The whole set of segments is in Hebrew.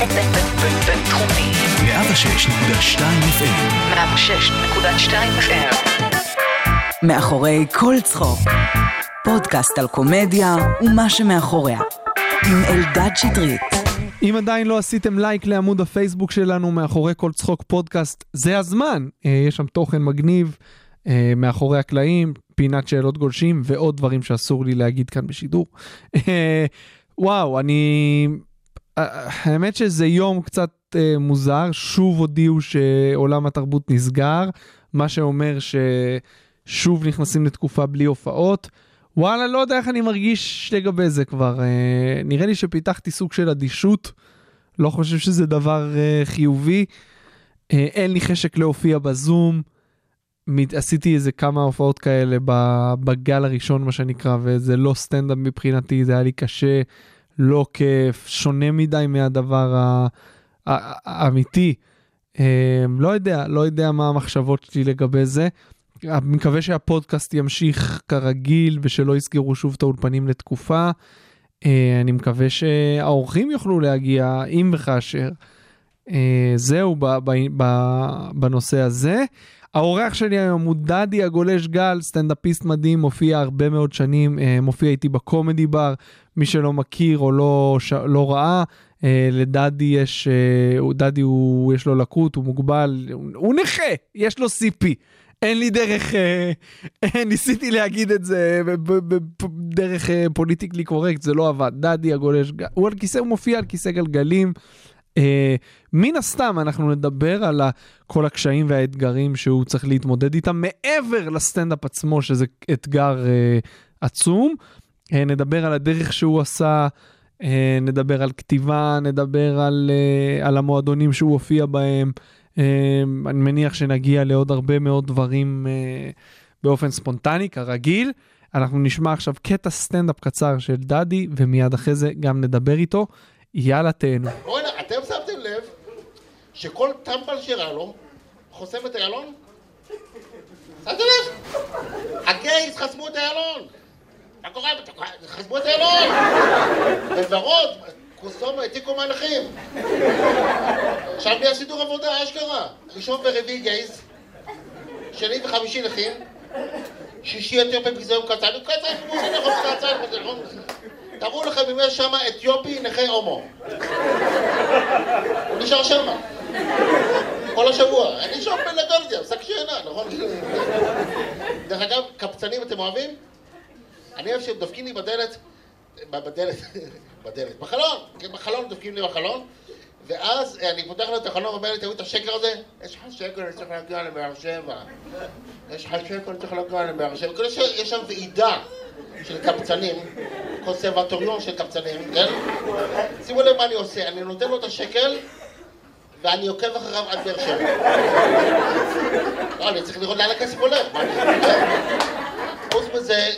בינתחומי. 106.2 FM. 106.2 FM. מאחורי כל צחוק. פודקאסט על קומדיה ומה שמאחוריה. עם אלדד שטרית. אם עדיין לא עשיתם לייק לעמוד הפייסבוק שלנו מאחורי כל צחוק פודקאסט, זה הזמן. אה, יש שם תוכן מגניב אה, מאחורי הקלעים, פינת שאלות גולשים ועוד דברים שאסור לי להגיד כאן בשידור. אה, וואו, אני... אה, האמת שזה יום קצת אה, מוזר, שוב הודיעו שעולם התרבות נסגר, מה שאומר ששוב נכנסים לתקופה בלי הופעות. וואלה, לא יודע איך אני מרגיש לגבי זה כבר. אה, נראה לי שפיתחתי סוג של אדישות, לא חושב שזה דבר אה, חיובי. אה, אין לי חשק להופיע בזום. עשיתי איזה כמה הופעות כאלה בגל הראשון, מה שנקרא, וזה לא סטנדאפ מבחינתי, זה היה לי קשה, לא כיף, שונה מדי מהדבר האמיתי. אה, לא יודע, לא יודע מה המחשבות שלי לגבי זה. אני מקווה שהפודקאסט ימשיך כרגיל ושלא יסגרו שוב את האולפנים לתקופה. אה, אני מקווה שהאורחים יוכלו להגיע, אם וכאשר. אה, זהו בנושא הזה. האורח שלי היום הוא דדי הגולש גל, סטנדאפיסט מדהים, מופיע הרבה מאוד שנים, אה, מופיע איתי בקומדי בר, מי שלא מכיר או לא, ש... לא ראה, אה, לדדי יש, אה, דדי הוא, יש לו לקות, הוא מוגבל, הוא, נכה, יש לו CP. אין לי דרך, ניסיתי להגיד את זה דרך פוליטיקלי קורקט, זה לא עבד. דדי הגולש, הוא על כיסא, הוא מופיע על כיסא גלגלים. אה, מן הסתם אנחנו נדבר על כל הקשיים והאתגרים שהוא צריך להתמודד איתם מעבר לסטנדאפ עצמו שזה אתגר אה, עצום. אה, נדבר על הדרך שהוא עשה, אה, נדבר על כתיבה, נדבר על, אה, על המועדונים שהוא הופיע בהם. אה, אני מניח שנגיע לעוד הרבה מאוד דברים אה, באופן ספונטני כרגיל. אנחנו נשמע עכשיו קטע סטנדאפ קצר של דדי ומיד אחרי זה גם נדבר איתו. יאללה תהנו. בוא'נה, שכל טמבל שראה לו חוסם את איילון? שמתם לב? הגייז חסמו את איילון! מה קורה? חסמו את איילון! בוורוד, קוסומו, העתיקו מהנכים! עכשיו מי הסידור עבודה, אשכרה? ראשון ורביעי גייז, שני וחמישי נכים, שישי אתיופי בגזיון קצר, קצר, כמו שאני יכול קצר? תראו לכם אם יש שם אתיופי נכה הומו. הוא נשאר שם. כל השבוע. אני שם בלגלדיה, שק שינה, נכון? דרך אגב, קפצנים אתם אוהבים? אני אוהב שהם דופקים לי בדלת, בדלת, בדלת, בחלון, כן, בחלון דופקים לי בחלון, ואז אה, אני פותח לו את החלון ואומר לי, תראו את השקר הזה? יש לך שקר, אני צריך להגיע לבאר שבע. יש לך שקר, אני צריך להגיע לבאר שבע. כאילו שיש שם ועידה של קבצנים, קונסרבטוריון של קבצנים, כן? שימו לב מה אני עושה, אני נותן לו את השקל ואני עוקב אחריו עד באר שבע. לא, אני צריך לראות לאן הכסף הולך. חוץ מזה,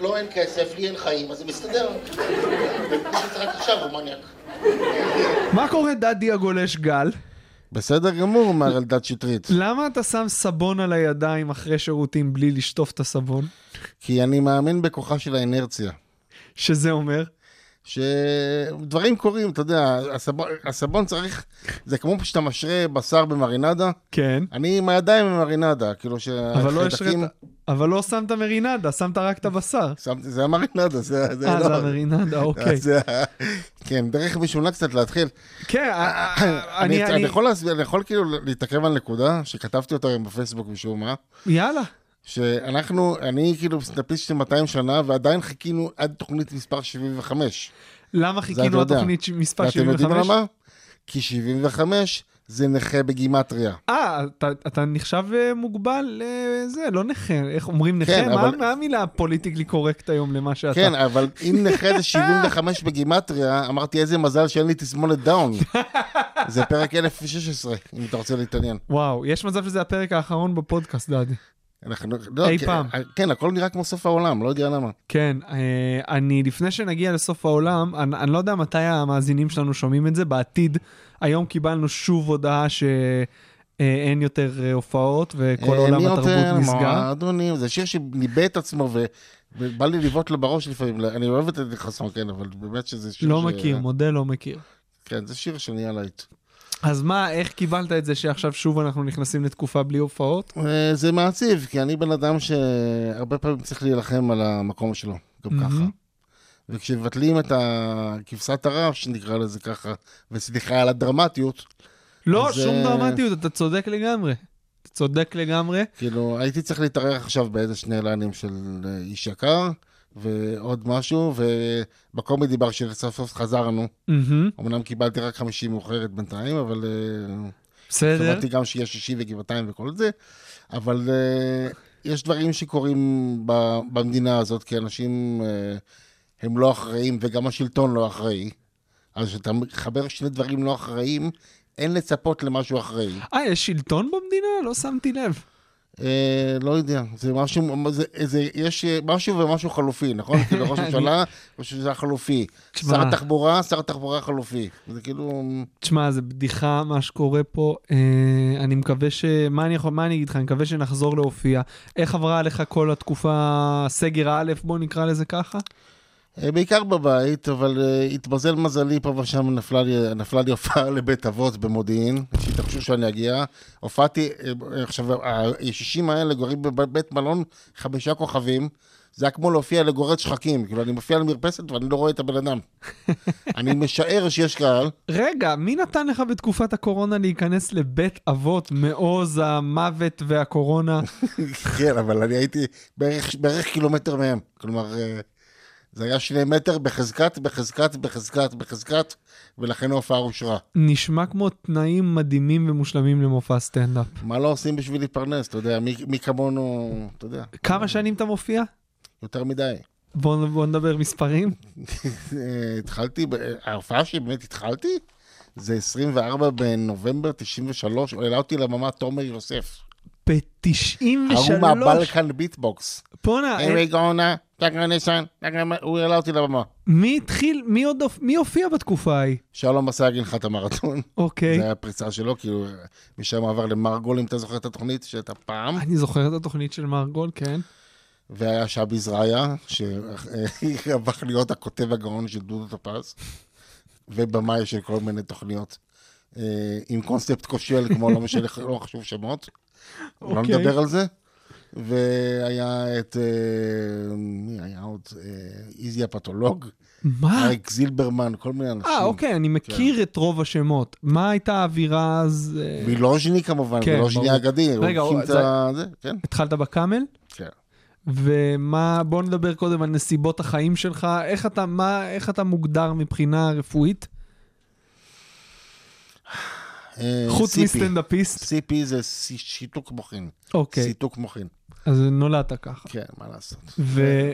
לא אין כסף, לי אין חיים, אז זה מסתדר. מי שצריך עכשיו הוא מניאק. מה קורה דדי הגולש גל? בסדר גמור, מר אלדד שטרית. למה אתה שם סבון על הידיים אחרי שירותים בלי לשטוף את הסבון? כי אני מאמין בכוחה של האנרציה. שזה אומר? שדברים קורים, אתה יודע, הסבון, הסבון צריך, זה כמו שאתה משרה בשר במרינדה, כן. אני עם הידיים במרינדה, כאילו אבל לא שהחיידקים... השרת... אבל לא שמת מרינדה, שמת רק את הבשר. שמתי- זה המרינדה, זה... זה אה, לא- זה המרינדה, אוקיי. זה כן, דרך משונה קצת להתחיל. כן, אה, אה, אני, אני... אני יכול להסביר, אני יכול כאילו להתעכב על נקודה שכתבתי אותה היום בפייסבוק משום מה, יאללה. שאנחנו, אני כאילו סטנדאפיסט של 200 שנה ועדיין חיכינו עד תוכנית מספר 75. למה חיכינו יודע. לתוכנית ש- מספר ואתם יודעים 75? למה? כי 75 זה נכה בגימטריה. אה, אתה, אתה נחשב אה, מוגבל לזה, לא נכה. איך אומרים נכה? כן, מה, אבל- מה המילה הפוליטיקלי קורקט היום למה שאתה? כן, אבל אם נכה זה 75 בגימטריה, אמרתי איזה מזל שאין לי תסמונת דאון. זה פרק 1016, אם אתה רוצה להתעניין. וואו, יש מצב שזה הפרק האחרון בפודקאסט, דדי. אנחנו, לא, אי כן, פעם. כן, הכל נראה כמו סוף העולם, לא יודע למה. כן, אה, אני, לפני שנגיע לסוף העולם, אני, אני לא יודע מתי המאזינים שלנו שומעים את זה, בעתיד, היום קיבלנו שוב הודעה יותר אה, הופעות וכל אה, עולם מי התרבות יותר נסגר. מועדונים, זה שיר שניבא את עצמו ובא לי לבעוט לו בראש לפעמים. אני אוהב את אדי חסון, כן, אבל באמת שזה שיר לא ש- מכיר, מודה לא מכיר. כן, זה שיר שנהיה להיט. אז מה, איך קיבלת את זה שעכשיו שוב אנחנו נכנסים לתקופה בלי הופעות? אה, זה מעציב, כי אני בן אדם שהרבה פעמים צריך להילחם על המקום שלו, גם מהמם. ככה. וכשמבטלים את הכבשת הרש, נקרא לזה ככה, וסליחה על הדרמטיות, לא, אז, שום אה, דרמטיות, אתה צודק לגמרי. אתה צודק לגמרי. כאילו, הייתי צריך להתארח עכשיו באיזה שני לינים של אה, איש יקר, ועוד משהו, ובקומדי בר שסוף סוף חזרנו. מהמם, אמנם קיבלתי רק חמישי מאוחרת בינתיים, אבל אה, בסדר. שמעתי גם שיש שישי וגבעתיים וכל זה, אבל uh, יש דברים שקורים ב, במדינה הזאת, כי אנשים uh, הם לא אחראים, וגם השלטון לא אחראי. אז כשאתה מחבר שני דברים לא אחראיים, אין לצפות למשהו אחראי. אה, יש שלטון במדינה? לא שמתי לב. Uh, לא יודע, זה משהו, זה, זה, יש אה, משהו ומשהו חלופי, נכון? כאילו ראש הממשלה, ראש הממשלה חלופי. תשמע. שר התחבורה, שר התחבורה חלופי. זה כאילו... תשמע, זה בדיחה מה שקורה פה. אה, אני מקווה ש... מה אני יכול... מה אני אגיד לך? אני מקווה שנחזור להופיע. איך עברה עליך כל התקופה, סגר א', בוא נקרא לזה ככה? אה, בעיקר בבית, אבל uh, התמזל מזלי פה ושם נפלה לי, נפלה לי הופעה לבית אבות במודיעין, שהתרחשו שאני אגיע. הופעתי, uh, עכשיו, הישישים האלה גורים בבית מלון חמישה כוכבים. זה היה כמו להופיע לגורד שחקים, כאילו אני מופיע על מרפסת ואני לא רואה את הבן אדם. אני משער שיש קהל, רגע, מי נתן לך בתקופת הקורונה להיכנס לבית אבות מעוז המוות והקורונה? כן, אבל אני הייתי בערך, בערך קילומטר מהם. כלומר, אה, זה היה שני מטר בחזקת, בחזקת, בחזקת, בחזקת, ולכן ההופעה אושרה. נשמע כמו תנאים מדהימים ומושלמים למופע סטנדאפ. מה לא עושים בשביל להתפרנס, אתה יודע, מי, מי כמונו, אתה יודע, כמה שנים אתה מופיע? יותר מדי. בוא, בוא נדבר מספרים. אה, התחלתי, ההופעה שבאמת התחלתי, זה 24 בנובמבר 93, העלה אותי לבמה תומר יוסף. ב-93. ההוא מהבלקן ביטבוקס. בואנה, Here we go now, a- הוא העלה אותי לבמה. מי התחיל, מי עוד, מי הופיע בתקופה ההיא? שלום מסע ינחה את המרתון. אוקיי. זה היה הפריצה שלו, כאילו, משם עבר למרגול, אם אתה זוכר את התוכנית שהייתה פעם. אני זוכר את התוכנית של מרגול, כן. והיה שבי זרעיה, שהפך להיות הכותב הגאון של דודו טופז, ובמאי של כל מיני תוכניות. אה, עם קונספט כושל, כמו לא משנה, לא חשוב שמות. לא אוקיי. נדבר על זה. והיה את, אה, מי היה עוד? אה, איזי הפתולוג, מה? אריק זילברמן, כל מיני אנשים. אה, אוקיי, אני מכיר את רוב השמות. מה הייתה האווירה אז? אה, וילוז'ני כמובן, כן, וילוז'ני ברור. האגדי. רגע, הוא- את זה- ה... זה, כן, התחלת בקאמל? כן. ומה, בוא נדבר קודם על נסיבות החיים שלך. איך אתה, מה, איך אתה מוגדר מבחינה רפואית? אה, חוץ. מסטנדאפיסט? CP זה שיתוק מוחין. אוקיי, סיתוק מוחין. אז נולדת ככה. כן, מה לעשות. ו...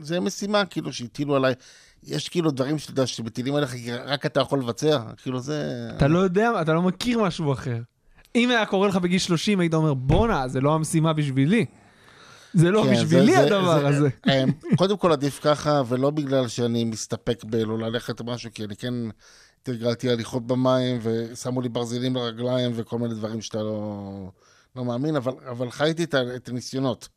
זה משימה, כאילו, שהטילו עליי. יש כאילו דברים שאתה יודע, שמטילים עליך, רק אתה יכול לבצע. כאילו, זה... אתה לא יודע, אתה לא מכיר משהו אחר. אם היה קורה לך בגיל 30, היית אומר, בואנה, זה לא המשימה בשבילי. זה לא כן, בשבילי זה- הדבר זה- הזה. אה, קודם כל עדיף ככה, ולא בגלל שאני מסתפק בלא ללכת משהו, כי אני כן תרגלתי הליכות במים, ושמו לי ברזילים לרגליים, וכל מיני דברים שאתה לא, לא מאמין, אבל, אבל חייתי את, את הניסיונות.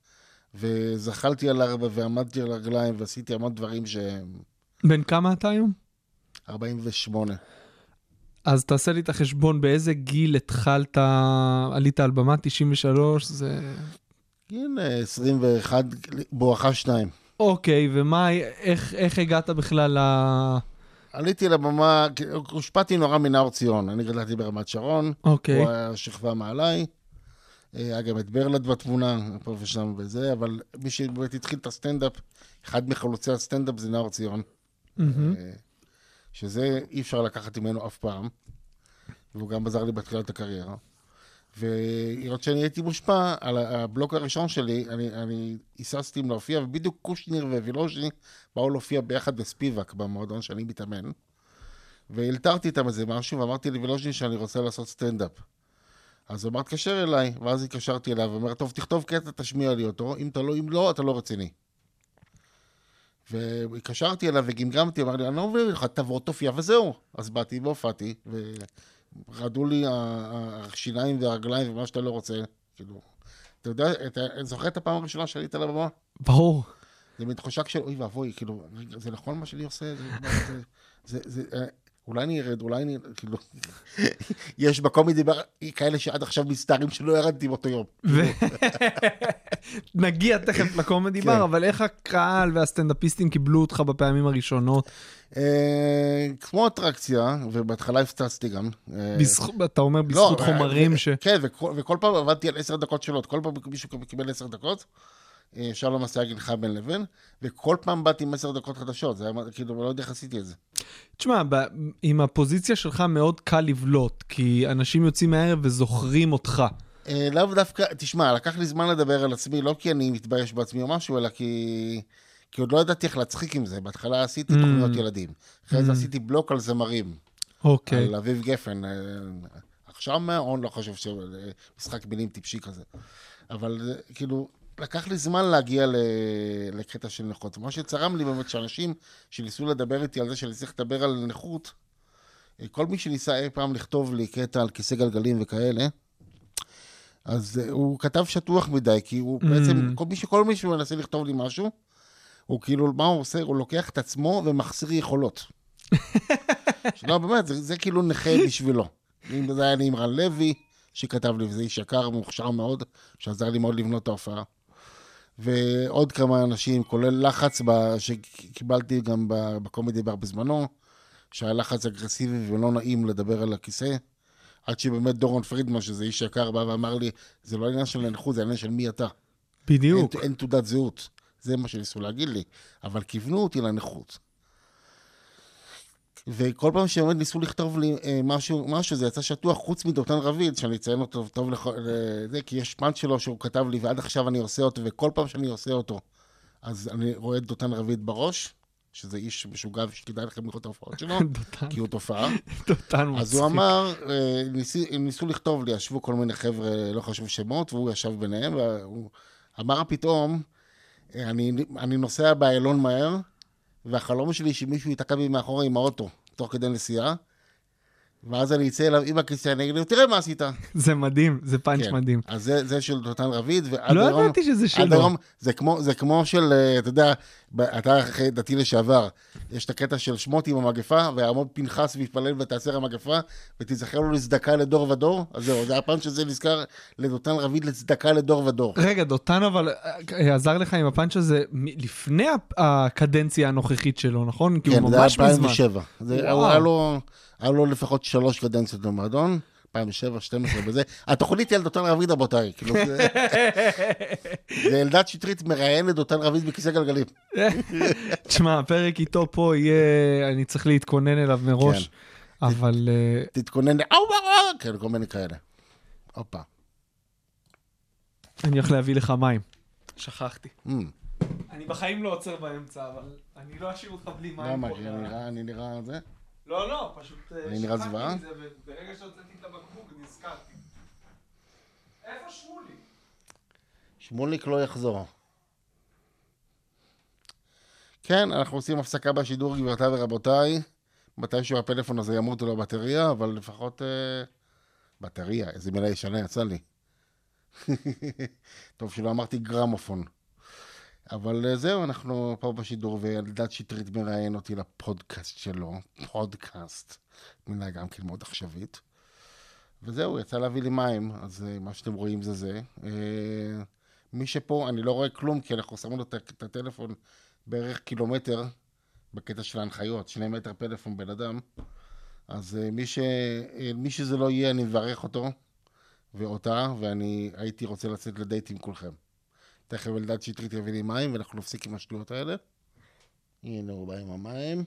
וזחלתי על ארבע, ועמדתי על הרגליים, ועשיתי המון דברים שהם בן כמה אתה היום? 48. אז תעשה לי את החשבון, באיזה גיל התחלת, עלית על במה 93, זה... הנה, 21, בואכה שניים. אוקיי, ומה, איך, איך הגעת בכלל ל... עליתי לבמה, הושפעתי נורא מנאור ציון. אני גדלתי ברמת שרון, אוקיי, הוא היה שכבה מעליי. אה, היה גם את ברלד בתמונה, פה ושם וזה, אבל מי שבאמת התחיל את הסטנדאפ, אחד מחלוצי הסטנדאפ זה נאור ציון. אה, שזה אי אפשר לקחת ממנו אף פעם, והוא גם עזר לי בתחילת הקריירה. והיות שאני הייתי מושפע, על הבלוק הראשון שלי, אני, אני היססתי אם להופיע, ובדיוק קושניר ווילוז'ני באו להופיע ביחד בספיבק, במועדון שאני מתאמן. והלתרתי איתם איזה משהו, ואמרתי לווילוז'ני שאני רוצה לעשות סטנדאפ. אז הוא אמר, תקשר אליי, ואז התקשרתי אליו, ואומר, טוב, תכתוב קטע, תשמיע לי אותו, אם, אתה לא, אם לא, אתה לא רציני. והתקשרתי אליו וגמגמתי, אמר לי, אני לא מבין לך, תבוא, תופיע וזהו. אז באתי והופעתי, ורעדו לי השיניים והרגליים ומה שאתה לא רוצה. כאילו, אתה יודע, אתה זוכר את הפעם הראשונה שעלית על הבמה? ברור. זה מין תחושה של אוי ואבוי, כאילו, זה נכון מה שאני עושה? זה, זה, זה, זה, אולי אני ארד, אולי אני... כאילו... יש בקומדי כאלה שעד עכשיו מסתערים שלא ירדתי באותו יום. נגיע תכף לקומדי כן. בר, אבל איך הקהל והסטנדאפיסטים קיבלו אותך בפעמים הראשונות? אה, כמו אטרקציה, ובהתחלה הפצצתי גם. אה, בזכות- אתה אומר בזכות לא, חומרים אה, ש... כן, וכל, פעם עבדתי על עשר דקות שלו, כל פעם מישהו קיבל עשר דקות, שלום אסייג הנחה בין לבין, וכל פעם באתי עם עשר דקות חדשות, זה היה כאילו, לא יודע איך עשיתי את זה. תשמע, ב- עם הפוזיציה שלך מאוד קל לבלוט, כי אנשים יוצאים מהערב וזוכרים אותך. אה, לאו דווקא, תשמע, לקח לי זמן לדבר על עצמי, לא כי אני מתבייש בעצמי או משהו, אלא כי... כי עוד לא ידעתי איך להצחיק עם זה. בהתחלה עשיתי Mm. תוכניות ילדים. אחרי זה Mm. עשיתי בלוק על זמרים, אוקיי. על אביב גפן. אה, עכשיו מההון לא חושב ש... משחק מילים טיפשי כזה. אבל אה, כאילו, לקח לי זמן להגיע ל... לקטע של נכות. מה שצרם לי באמת, שאנשים שניסו לדבר איתי על זה שאני צריך לדבר על נכות, אה, כל מי שניסה אי פעם לכתוב לי קטע על כיסא גלגלים וכאלה, אז אה, הוא כתב שטוח מדי, כי הוא Mm. בעצם, כל מי, שכל מי שמנסה לכתוב לי משהו, הוא כאילו, מה הוא עושה? הוא לוקח את עצמו ומחסיר יכולות. לא, באמת, זה, זה כאילו נכה בשבילו. אם זה היה לי עם רן לוי, שכתב לי, וזה איש יקר, מוכשר מאוד, שעזר לי מאוד לבנות את ההופעה. ועוד כמה אנשים, כולל לחץ ב- שקיבלתי גם בקומדי בר בזמנו, שהיה לחץ אגרסיבי ולא נעים לדבר על הכיסא. עד שבאמת דורון פרידמן, שזה איש יקר, בא ואמר לי, זה לא עניין של נכות, זה עניין של מי אתה. בדיוק. אין, אין תעודת זהות. זה מה שניסו להגיד לי. אבל כיוונו אותי לנכות. וכל פעם שבאמת ניסו לכתוב לי אה, משהו, משהו, זה יצא שטוח, חוץ מדותן רביד, שאני אציין אותו טוב לכל... זה, כי יש פאנץ' שלו שהוא כתב לי, ועד עכשיו אני עושה אותו, וכל פעם שאני עושה אותו, אז אני רואה את דותן רביד בראש, שזה איש משוגע ושכדאי לכם לראות את ההופעות שלו, כי הוא תופעה. דותן מצחיק. אז הוא אמר, אה, הם ניסו לכתוב לי, ישבו כל מיני חבר'ה, לא חשוב שמות, והוא ישב ביניהם, והוא אמר פתאום, אה, אני נוסע באיילון מהר, והחלום שלי שמישהו ייתקע בי מאחורה עם האוטו, תוך כדי נסיעה, ואז אני אצא אליו עם הכיסא, אני אגיד לו, תראה מה עשית. זה מדהים, זה פאנץ' כן. מדהים. אז זה, זה של דותן רביד, ועד לא היום... ידעתי שזה עד שלו. היום, זה כמו, זה כמו של, אה, אתה יודע, אתה אחרי דתי לשעבר, יש את הקטע של שמות עם המגפה, ויעמוד פנחס ויתפלל ותעשר המגפה, ותיזכר לו לצדקה לדור ודור. אז זהו, זה הפעם שזה נזכר לדותן רביד לצדקה לדור ודור. רגע, דותן אבל אה, עזר לך עם הפאנץ' הזה לפני הקדנציה הנוכחית שלו, נכון? כי כן, הוא זה היה ממש מזמן. 2007. זה, היה לו, היה לו לפחות שלוש קדנציות במועדון, 2007, 12 וזה. התוכנית היא על דותן רביד, רבותיי. כאילו, זה... זה אלדד שטרית מראיין את דותן רביד בכיסא גלגלים. תשמע, הפרק איתו פה יהיה, אני צריך להתכונן אליו מראש, כן. אבל אה, תתכונן, אאו, כן, כל מיני כאלה. הופה. אני הולך להביא לך מים. שכחתי. Mm. אני בחיים לא עוצר באמצע, אבל אני לא אשאיר אותך בלי מים. למה? אני נראה זה? לא, לא, פשוט אה, שכחתי? מזה, וברגע שהוצאתי את הבקבוק נזכרתי. איפה שמולי? שמוליק לא יחזור. כן, אנחנו עושים הפסקה בשידור, גבירותיי ורבותיי. מתישהו הפלאפון הזה ימות לו בטריה, אבל לפחות... אה, בטריה, איזה מילה ישנה יצא לי. טוב שלא אמרתי גרמופון. אבל אה, זהו, אנחנו פה בשידור, ואלדד שטרית מראיין אותי לפודקאסט שלו, פודקאסט, מילה גם כן מאוד עכשווית. וזהו, יצא להביא לי מים, אז אה, מה שאתם רואים זה זה. אה, מי שפה, אני לא רואה כלום, כי אנחנו שמים לו את הטלפון בערך קילומטר, בקטע של ההנחיות, שני מטר פלאפון בן אדם. אז מי, ש... מי שזה לא יהיה, אני מברך אותו ואותה, ואני הייתי רוצה לצאת לדייט עם כולכם. תכף אלדד שטרית יביא לי מים, ואנחנו נפסיק עם השטויות האלה. הנה הוא בא עם המים.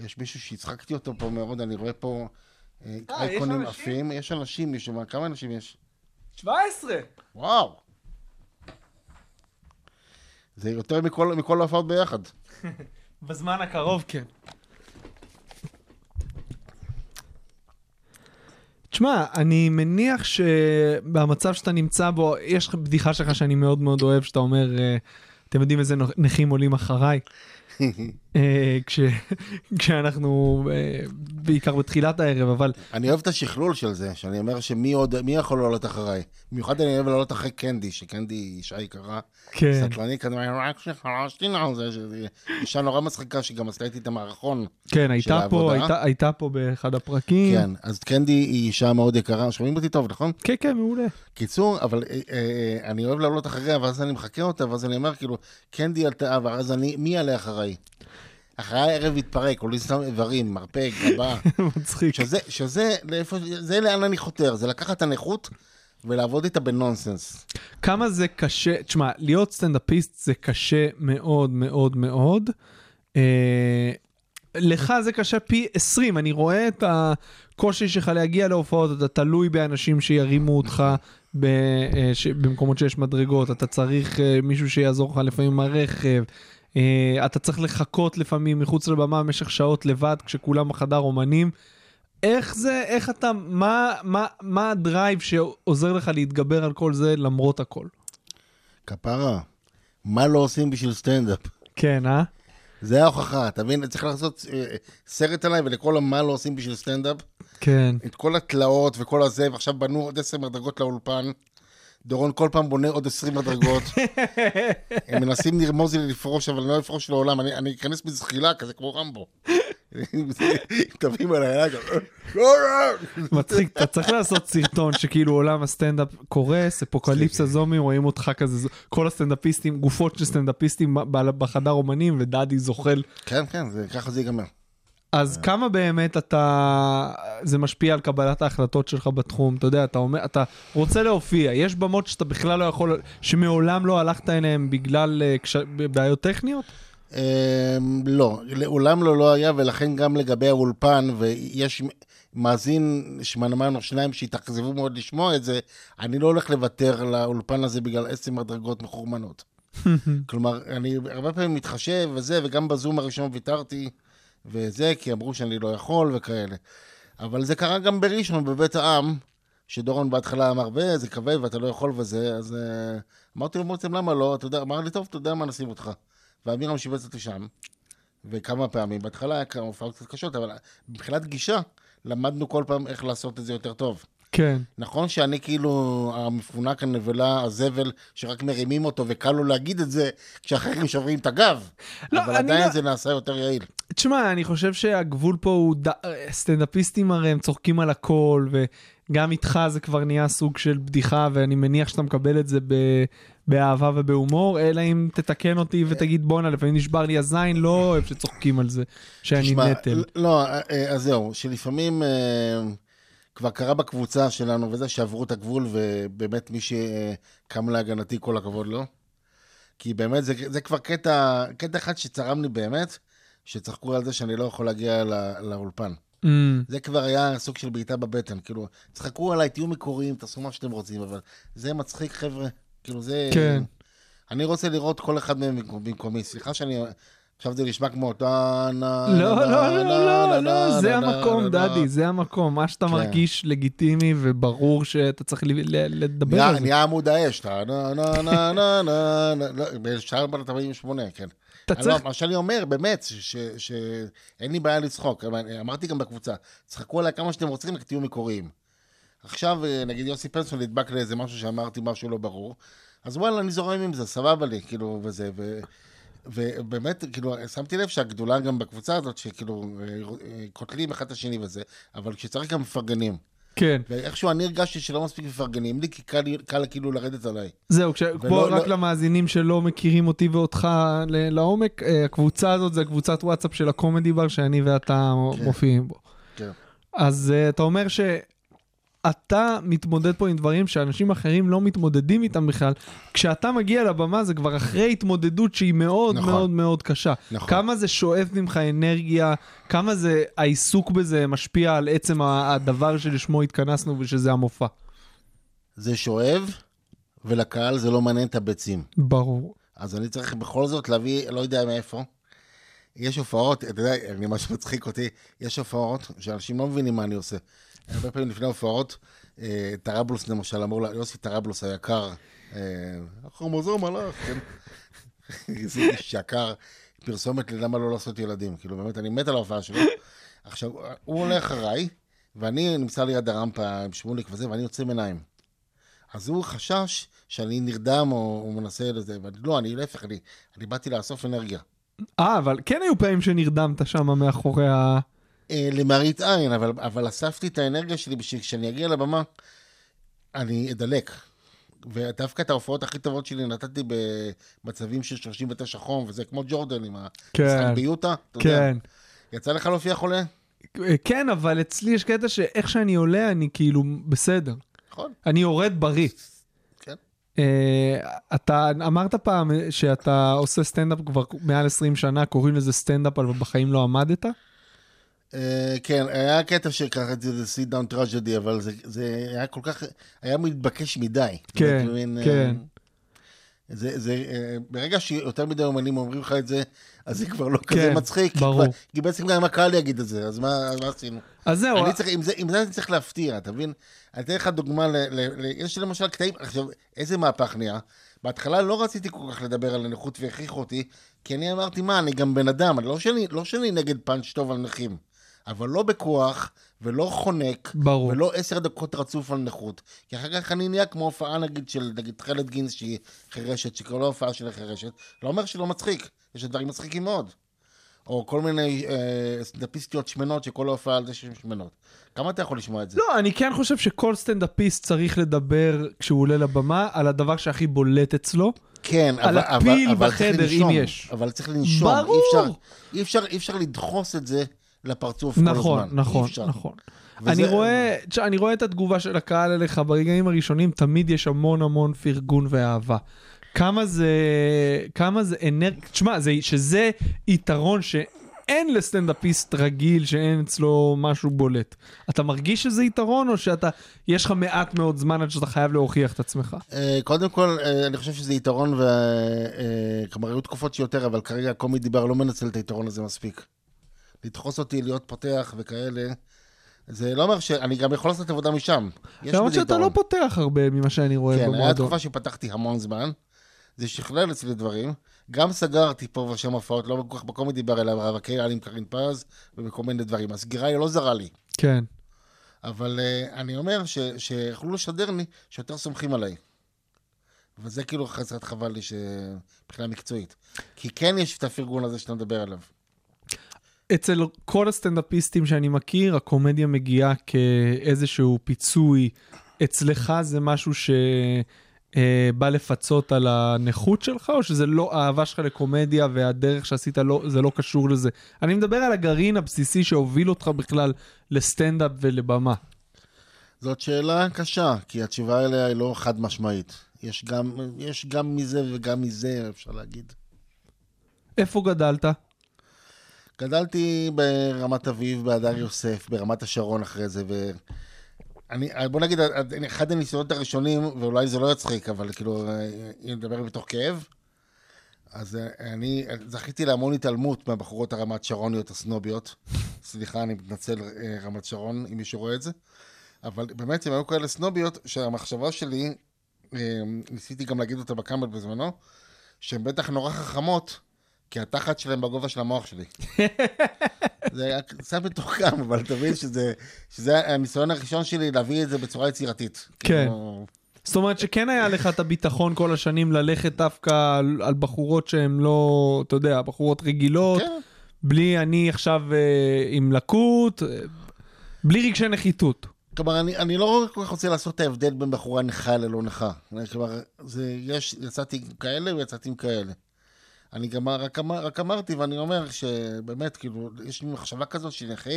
יש מישהו שהצחקתי אותו פה מאוד, אני רואה פה אה, אה, יש אייקונים אנשים? עפים. יש אנשים, מישהו, מה- כמה אנשים יש? 17! וואו. זה יותר מכל, מכל ההופעות ביחד. בזמן הקרוב, כן. תשמע, אני מניח שבמצב שאתה נמצא בו, יש בדיחה שלך שאני מאוד מאוד אוהב, שאתה אומר, אה, אתם יודעים איזה נכים עולים אחריי? אה, כש- כשאנחנו אה, בעיקר בתחילת הערב, אבל אני אוהב את השכלול של זה, שאני אומר שמי עוד, מי יכול לעלות אחריי? במיוחד אני אוהב לעלות אחרי קנדי, שקנדי היא אישה יקרה, כן, סטלנית, כזה, רק שחרשתי לה, זה אישה נורא מצחיקה שגם עשתה איתי את המערכון. כן, הייתה פה. הייתה- הייתה פה באחד הפרקים. כן, אז קנדי היא אישה מאוד יקרה, שומעים אותי טוב, נכון? כן, כן, מעולה. קיצור, אבל אה, אה, אני אוהב לעלות אחריה, ואז אני מחכה אותה, ואז אני אומר, כאילו, קנדי עלתה, ואז אני, מי יעלה אחריי? אחריי הערב יתפרק, עולים סתם איברים, מרפק, גבה. מצחיק. שזה, שזה, לאיפה, זה לאן אני חותר, זה לקחת את הנכות ולעבוד איתה בנונסנס. כמה זה קשה, תשמע, להיות סטנדאפיסט זה קשה מאוד מאוד מאוד. אה, לך זה קשה פי 20, אני רואה את הקושי שלך להגיע להופעות, אתה תלוי באנשים שירימו אותך ב, אה, ש, במקומות שיש מדרגות, אתה צריך אה, מישהו שיעזור לך לפעמים עם הרכב, אתה צריך לחכות לפעמים מחוץ לבמה במשך שעות לבד כשכולם בחדר אומנים. איך זה, איך אתה, מה, מה, מה ה drive שעוזר לך להתגבר על כל זה למרות הכל? כפרה, מה לא עושים בשביל סטנדאפ? כן, אה? זה ההוכחה, אתה מבין? צריך לעשות אה, סרט עליי ולכל מה לא עושים בשביל סטנדאפ. כן. את כל התלאות וכל הזה, ועכשיו בנו עוד עשר מדרגות לאולפן. דורון כל פעם בונה עוד עשרים מדרגות. הם מנסים לרמוז לי לפרוש, אבל אני לא אפרוש לעולם. אני, אני אכנס בזחילה, כזה כמו רמבו. תביאים עליי, אני כזה, לא, לא. מצחיק, אתה צריך לעשות סרטון שכאילו עולם הסטנדאפ קורס, אפוקליפסה זומי, רואים אותך כזה, כל הסטנדאפיסטים, גופות של סטנדאפיסטים בחדר אומנים, ודאדי זוחל. כן, כן, ככה זה ייגמר. אז כמה באמת אתה, זה משפיע על קבלת ההחלטות שלך בתחום, אתה יודע, אתה אומר, אתה רוצה להופיע, יש במות שאתה בכלל לא יכול, שמעולם לא הלכת אליהם בגלל אה, קש- בעיות טכניות? אמ, לא, לעולם לא לא היה, ולכן גם לגבי האולפן, ויש מאזין, שמנמן או שניים שהתאכזבו מאוד לשמוע את זה, אני לא הולך לוותר לאולפן הזה בגלל עשר מדרגות מחורמנות. כלומר, אני הרבה פעמים מתחשב וזה, וגם בזום הראשון ויתרתי וזה, כי אמרו שאני לא יכול וכאלה. אבל זה קרה גם בראשון, בבית העם, שדורון בהתחלה אמר, "ב, זה כבד ואתה לא יכול וזה, אז uh, אמרתי לו, בעצם למה לא? אתה יודע, אמר לי, טוב, אתה יודע מה, נשים אותך. ואמירם שיבץ אותי שם, וכמה פעמים. בהתחלה היה כמה הופעות קצת קשות, אבל מבחינת גישה, למדנו כל פעם איך לעשות את זה יותר טוב. כן. נכון שאני כאילו המפונק, הנבלה, הזבל, שרק מרימים אותו וקל לו להגיד את זה, כשאחרים שוברים את הגב. לא, אבל עדיין לא- זה נעשה יותר יעיל. תשמע, אני חושב שהגבול פה הוא, ד... סטנדאפיסטים הרי הם צוחקים על הכל, וגם איתך זה כבר נהיה סוג של בדיחה, ואני מניח שאתה מקבל את זה ב... באהבה ובהומור, אלא אם תתקן אותי ותגיד בואנה, לפעמים נשבר לי הזין, לא אוהב שצוחקים על זה, שאני נטל. לא, אה, אה, אז זהו, שלפעמים אה, כבר קרה בקבוצה שלנו וזה, שעברו את הגבול, ובאמת מי שקם להגנתי, כל הכבוד לו. כי באמת, זה, זה כבר קטע, קטע אחד שצרם לי באמת, שצחקו על זה שאני לא יכול להגיע לא, לאולפן. Mm, זה כבר היה סוג של בעיטה בבטן, כאילו, צחקו עליי, תהיו מקוריים, תעשו מה שאתם רוצים, אבל זה מצחיק, חבר'ה. כאילו, זה... כן. אני רוצה לראות כל אחד מהם במקומי. סליחה שאני... עכשיו זה נשמע כמו... נה, לא, נה, לא, נה, לא, לא, נה, לא, נה, זה נה, המקום, נה, דדי, זה המקום. מה שאתה כן. מרגיש לגיטימי וברור שאתה צריך לדבר על זה. נהיה עמוד האש, טה, נה, נה, נה, נה, נה, נה, לא, ב-1948, כן. אתה צריך... לא- מה שאני אומר, באמת, שאין לי בעיה לצחוק. אמרתי גם בקבוצה, צחקו עליי כמה שאתם רוצים, רק תהיו מקוריים. עכשיו, אה, נגיד יוסי פנסון נדבק לאיזה משהו שאמרתי משהו לא ברור, אז וואלה, אני זורם עם זה, סבבה לי, כאילו, וזה, ו... ובאמת, כאילו, שמתי לב שהגדולה גם בקבוצה הזאת, שכאילו, אה, קוטלים אחד את השני וזה, אבל כשצריך גם מפרגנים. כן. ואיכשהו אני הרגשתי שלא מספיק מפרגנים לי, כי קל, קל כאילו לרדת עליי. זהו, כש... ולא- רק לא- למאזינים שלא מכירים אותי ואותך לעומק, אה, הקבוצה הזאת זה קבוצת וואטסאפ של הקומדי בר שאני ואתה כן. מופיעים בו. כן. אז uh, אתה אומר שאתה מתמודד פה עם דברים שאנשים אחרים לא מתמודדים איתם בכלל. כשאתה מגיע לבמה זה כבר אחרי התמודדות שהיא מאוד נכון. מאוד מאוד קשה. נכון. כמה זה שואב ממך אנרגיה, כמה זה העיסוק בזה משפיע על עצם הדבר שלשמו התכנסנו ושזה המופע. זה שואב, ולקהל זה לא מעניין את הביצים. ברור. אז אני צריך בכל זאת להביא, לא יודע מאיפה. יש הופעות, אתה יודע, אני מה שמצחיק אותי, יש הופעות שאנשים לא מבינים מה אני עושה. הרבה פעמים לפני הופעות, אה, טראבלוס למשל, אמרו לה, יוסי טראבלוס היקר, אה, הכרומוזום הלך, כן? זה איש יקר, פרסומת ללמה לא לעשות ילדים. כאילו, באמת, אני מת על ההופעה שלו. עכשיו, הוא הולך אחריי, ואני נמצא ליד הרמפה עם שמוליק וזה, ואני יוצא עם עיניים. אז הוא חשש שאני נרדם או, או מנסה לזה, ואני לא, אני להפך, אני, אני באתי לאסוף אנרגיה. אה, אבל כן היו פעמים שנרדמת שם מאחורי ה... אה, למראית עין, אבל, אבל אספתי את האנרגיה שלי בשביל כשאני אגיע לבמה, אני אדלק. ודווקא את ההופעות הכי טובות שלי נתתי במצבים של 39 חום, וזה כמו ג'ורדן עם כן. המשחק ביוטה, אתה יודע. כן. יצא לך להופיע חולה? כן, אבל אצלי יש קטע שאיך שאני עולה, אני כאילו בסדר. נכון. אני יורד בריא. כן. אה, אתה אמרת פעם שאתה עושה סטנדאפ כבר מעל 20 שנה, קוראים לזה סטנדאפ, אבל בחיים לא עמדת? אה, כן, היה קטע שקראתי לזה sit down tragedy, אבל זה, זה היה כל כך, היה מתבקש מדי. כן, מבין, אה, כן. זה, זה, אה, ברגע שיותר מדי אומנים אומרים לך את זה, אז זה כבר לא כזה כן, מצחיק. כי ברור. כבר- כי בעצם גם הקהל יגיד את זה, אז מה, אז מה עשינו? אז זהו, אני צריך, עם, זה, עם זה אני צריך להפתיע, אתה מבין? אני אתן לך דוגמה, ל, ל, ל, יש למשל קטעים, עכשיו, איזה מהפך נהיה? בהתחלה לא רציתי כל כך לדבר על הנכות והכריחו אותי, כי אני אמרתי, מה, אני גם בן אדם, לא שאני, לא שאני נגד פאנץ' טוב על נכים, אבל לא בכוח, ולא חונק, ברור. ולא עשר דקות רצוף על נכות. כי אחר כך אני נהיה כמו הופעה, נגיד, של נגיד חלד גינס, שהיא חירשת, שכל ההופעה שלה חירשת, לא אומר שלא מצחיק, יש דברים מצחיקים מאוד. או כל מיני אה, סטנדאפיסטיות שמנות שכל ההופעה על זה שהן שמנות. כמה אתה יכול לשמוע את זה? לא, אני כן חושב שכל סטנדאפיסט צריך לדבר כשהוא עולה לבמה על הדבר שהכי בולט אצלו. כן, על אבל, הפיל אבל, אבל צריך בחדר, אם לנשום, יש. אבל צריך לנשום. ברור. אי אפשר, אי, אפשר, אי אפשר לדחוס את זה לפרצוף כל נכון, הזמן. נכון, אפשר. נכון. וזה- אני רואה, אני רואה את התגובה של הקהל אליך ברגעים הראשונים, תמיד יש המון המון פרגון ואהבה. כמה זה, כמה זה אנרגיה, תשמע, זה, שזה יתרון שאין לסטנדאפיסט רגיל שאין אצלו משהו בולט. אתה מרגיש שזה יתרון או שאתה, יש לך מעט מאוד זמן עד שאתה חייב להוכיח את עצמך? אה, קודם כל, אה, אני חושב שזה יתרון, ו... אה, היו תקופות שיותר, אבל כרגע קומי דיבר לא מנצל את היתרון הזה מספיק. לדחוס אותי, להיות פותח וכאלה, זה לא אומר ש... אני גם יכול לעשות עבודה משם. למרות שאתה יתרון. לא פותח הרבה ממה שאני רואה כן, במועדון. תקופה שפתחתי המון זמן, זה שכלל אצלי דברים. גם סגרתי פה ושם הופעות, לא כל כך בקומי דיבר אליי, רווקי לי עם קרין פז, ובכל מיני דברים. הסגירה היא לא זרה לי. כן. אבל uh, אני אומר ש- שיכלו לשדר לי שיותר סומכים עליי. וזה כאילו חסרת חבל לי מבחינה מקצועית. כי כן יש את הפרגון הזה שאתה מדבר עליו. אצל כל הסטנדאפיסטים שאני מכיר, הקומדיה מגיעה כאיזשהו פיצוי. אצלך זה משהו שבא לפצות על הנכות שלך, או שזה לא, האהבה שלך לקומדיה והדרך שעשית, לא, זה לא קשור לזה? אני מדבר על הגרעין הבסיסי שהוביל אותך בכלל לסטנדאפ ולבמה. זאת שאלה קשה, כי התשובה אליה היא לא חד משמעית. יש גם, יש גם מזה וגם מזה, אפשר להגיד. איפה גדלת? גדלתי ברמת אביב, בהדר יוסף, ברמת השרון אחרי זה, ו... אני, בוא נגיד, אחד הניסיונות הראשונים, ואולי זה לא יצחיק, אבל כאילו, אם נדבר מתוך כאב, אז אני זכיתי להמון התעלמות מהבחורות הרמת שרוניות הסנוביות. סליחה, אני מתנצל, אה, רמת שרון, אם מישהו רואה את זה. אבל באמת, הם היו כאלה סנוביות, שהמחשבה שלי, אה, ניסיתי גם להגיד אותה בקאמל בזמנו, שהן בטח נורא חכמות, כי התחת שלהם בגובה של המוח שלי. זה היה קצת מתוחכם, אבל תבין שזה, שזה הניסיון הראשון שלי להביא את זה בצורה יצירתית. כן. כאילו, זאת אומרת שכן היה לך את הביטחון כל השנים ללכת דווקא על, על בחורות שהן לא, אתה יודע, בחורות רגילות, כן. בלי אני עכשיו אה, עם לקות, אה, בלי רגשי נחיתות. כלומר, אני, אני לא כל כך רוצה לעשות את ההבדל בין בחורה נכה ללא נכה. כלומר, זה, יש, יצאתי עם כאלה ויצאתי עם כאלה. אני גם רק, אמר, רק אמרתי, ואני אומר שבאמת, כאילו, יש לי מחשבה כזאת שנכה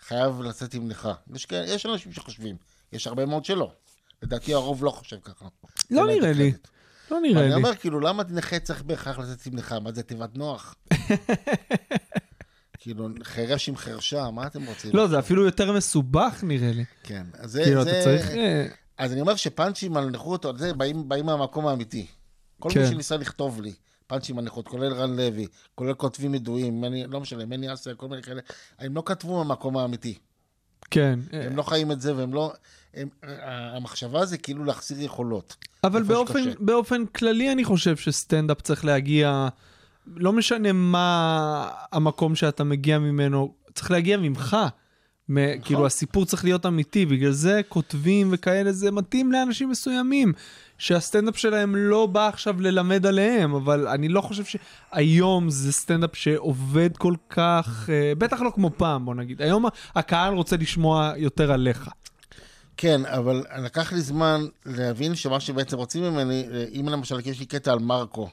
חייב לצאת עם נכה. יש, יש אנשים שחושבים, יש הרבה מאוד שלא. לדעתי הרוב לא חושב ככה. לא נראה לי, הקרדיט. לא נראה אני לי. אומר, כאילו, למה נכה צריך בהכרח לצאת עם נכה? מה זה תיבת נוח? כאילו, חירש עם חרשה, מה אתם רוצים? לא, זה אפילו יותר מסובך נראה לי. כן, אז זה... כאילו. אתה צריך... אה, אז אני אומר שפאנצ'ים על נכות, זה, באים, מהמקום האמיתי. כל כן. מי שניסה לכתוב לי, פאנצ'ים על נכות, כולל רן לוי, כולל כותבים ידועים, מני, לא משנה, מני אסר, כל מיני כאלה, הם לא כתבו מהמקום האמיתי. כן. אה, הם לא חיים את זה, והם לא... הם, המחשבה זה כאילו להחסיר יכולות. אבל באופן, שקשה. באופן כללי אני חושב שסטנדאפ צריך להגיע לא משנה מה המקום שאתה מגיע ממנו, צריך להגיע ממך. מ- כאילו הסיפור צריך להיות אמיתי, בגלל זה כותבים וכאלה, זה מתאים לאנשים מסוימים, שהסטנדאפ שלהם לא בא עכשיו ללמד עליהם, אבל אני לא חושב שהיום זה סטנדאפ שעובד כל כך, אה, בטח לא כמו פעם, בוא נגיד. היום הקהל רוצה לשמוע יותר עליך. כן, אבל לקח לי זמן להבין שמה שבעצם רוצים ממני, אם למשל יש לי קטע על מרקו,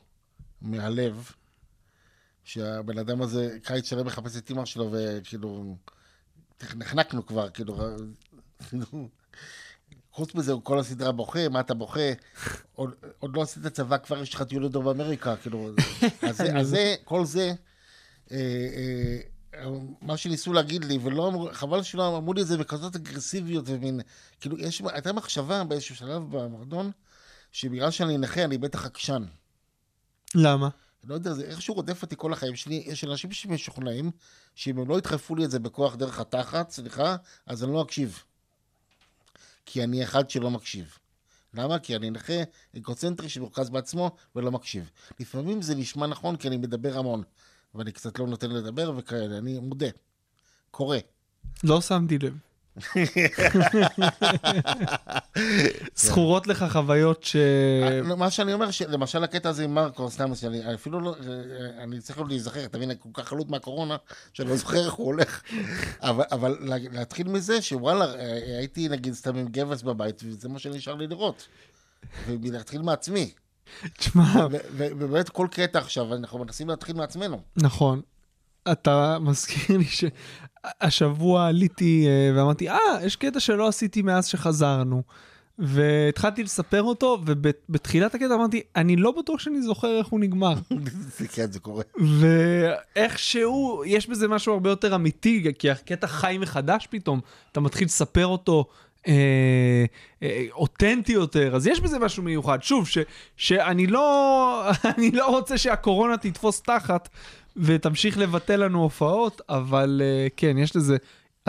מהלב, שהבן אדם הזה קיץ שלם מחפש את אימא שלו, וכאילו, נחנקנו כבר, כאילו, כאילו, חוץ מזה, כל הסדרה בוכה, מה אתה בוכה? עוד, עוד לא עשית צבא, כבר יש לך טיול לדרום אמריקה, כאילו, אז אז זה, כל זה, אה, אה, מה שניסו להגיד לי, ולא אמרו, חבל שלא אמרו לי את זה בכזאת אגרסיביות ומין, כאילו, יש, הייתה מחשבה באיזשהו שלב במועדון, שבגלל שאני נכה, אני בטח עקשן. למה? לא יודע, זה איכשהו רודף אותי כל החיים שלי. יש אנשים שמשוכנעים שאם הם לא ידחפו לי את זה בכוח דרך התחת, סליחה, אז אני לא אקשיב. כי אני אחד שלא מקשיב. למה? כי אני נכה אגוצנטרי שמורכז בעצמו ולא מקשיב. לפעמים זה נשמע נכון כי אני מדבר המון, ואני קצת לא נותן לדבר וכאלה, אני מודה. קורה. לא שמתי לב. זכורות לך חוויות ש... אה, מה שאני אומר, למשל הקטע הזה עם מרקו, סתם, שאני אפילו לא, אני צריך עוד להיזכר, אתה מבין, כל כך חלוט מהקורונה, שאני לא זוכר איך הוא הולך. אבל, להתחיל מזה שוואלה, הייתי נגיד סתם עם גבס בבית, וזה מה שנשאר לי לראות. ולהתחיל מעצמי. תשמע... ובאמת כל קטע עכשיו, אנחנו מנסים להתחיל מעצמנו. נכון. אתה מזכיר לי שהשבוע עליתי אה, ואמרתי, אה, יש קטע שלא עשיתי מאז שחזרנו. והתחלתי לספר אותו, ובתחילת הקטע אמרתי, אני לא בטוח שאני זוכר איך הוא נגמר. כן, זה קורה. ואיכשהו, יש בזה משהו הרבה יותר אמיתי, כי הקטע חי מחדש פתאום, אתה מתחיל לספר אותו. אה, אה, אותנטי יותר, אז יש בזה משהו מיוחד. שוב, ש, שאני לא, אני לא רוצה שהקורונה תתפוס תחת ותמשיך לבטל לנו הופעות, אבל אה, כן, יש לזה...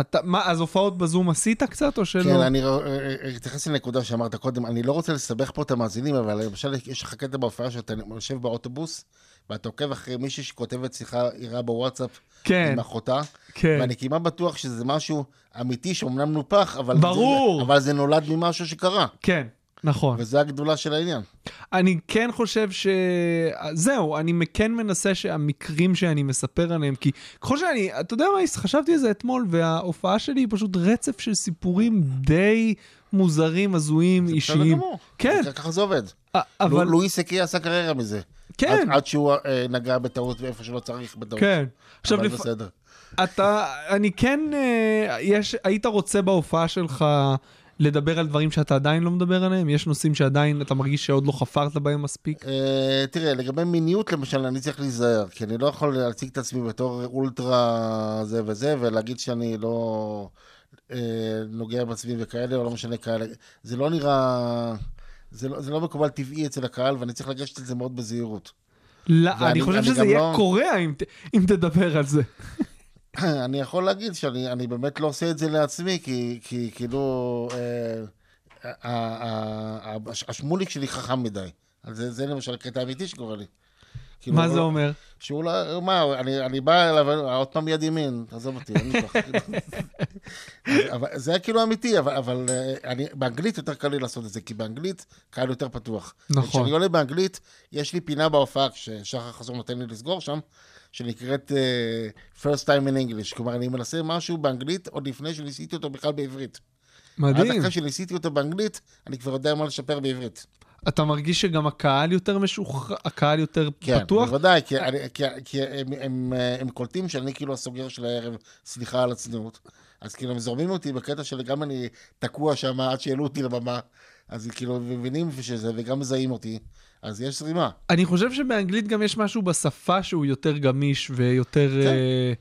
אתה, מה, אז הופעות בזום עשית קצת או שלא? כן, אני אתייחס לנקודה שאמרת קודם, אני לא רוצה לסבך פה את המאזינים, אבל למשל יש לך קטע בהופעה שאתה יושב באוטובוס, ואתה עוקב אחרי מישהי שכותבת שיחה עירה בוואטסאפ כן, עם אחותה, כן. ואני כמעט בטוח שזה משהו אמיתי שאומנם נופח, אבל, ברור. זה, אבל זה נולד ממשהו שקרה. כן, נכון. וזה הגדולה של העניין. אני כן חושב ש... זהו, אני כן מנסה שהמקרים שאני מספר עליהם, כי ככל שאני, אתה יודע מה, חשבתי על זה אתמול, וההופעה שלי היא פשוט רצף של סיפורים די מוזרים, הזויים, זה אישיים. בסדר גמור. כן. ככה זה עובד. אבל... לואי סקי עשה קריירה מזה. כן. עד, עד שהוא אה, נגע בטעות ואיפה שלא צריך בטעות. כן. עכשיו, אבל לפ... בסדר. אתה, אני כן, אה, יש, היית רוצה בהופעה שלך לדבר על דברים שאתה עדיין לא מדבר עליהם? יש נושאים שעדיין אתה מרגיש שעוד לא חפרת בהם מספיק? אה, תראה, לגבי מיניות למשל, אני צריך להיזהר, כי אני לא יכול להציג את עצמי בתור אולטרה זה וזה, ולהגיד שאני לא אה, נוגע בעצמי וכאלה, או לא משנה כאלה. זה לא נראה... זה לא, זה לא מקובל טבעי אצל הקהל, ואני צריך לגשת לזה מאוד בזהירות. לא, ואני- אני חושב אני שזה יהיה לא- קורע אם, אם תדבר על זה. אני יכול להגיד שאני אני באמת לא עושה את זה לעצמי, כי, כי כאילו... אה, השמוליק שלי חכם מדי. זה, זה למשל קטע אמיתי שקורה לי. כאילו, מה זה אומר? שהוא לא, מה, אני, אני בא אליו, עוד פעם יד ימין, תעזוב אותי, אין לי כוח. אבל זה היה כאילו אמיתי, אבל, אבל אה, אני, באנגלית יותר קל לי לעשות את זה, כי באנגלית קהל יותר פתוח. נכון. כשאני עולה באנגלית, יש לי פינה בהופעה, כששחר חזור נותן לי לסגור שם, שנקראת uh, First Time in English. כלומר, אני מנסה משהו באנגלית עוד לפני שניסיתי אותו בכלל בעברית. עד מדהים. אחרי שניסיתי אותו באנגלית, אני כבר יודע מה לשפר בעברית. אתה מרגיש שגם הקהל יותר משוחרר, הקהל יותר כן, פתוח? בוודאי, כי, אני, כי, כי הם, הם, הם קולטים שאני כאילו הסוגר של הערב, סליחה על הצניעות. אז כאילו הם זורמים אותי בקטע של גם אני תקוע שם עד שהעלו אותי לבמה, אז כאילו מבינים שזה, וגם מזהים אותי, אז יש זרימה. אני חושב שבאנגלית גם יש משהו בשפה שהוא יותר גמיש ויותר כן. אה,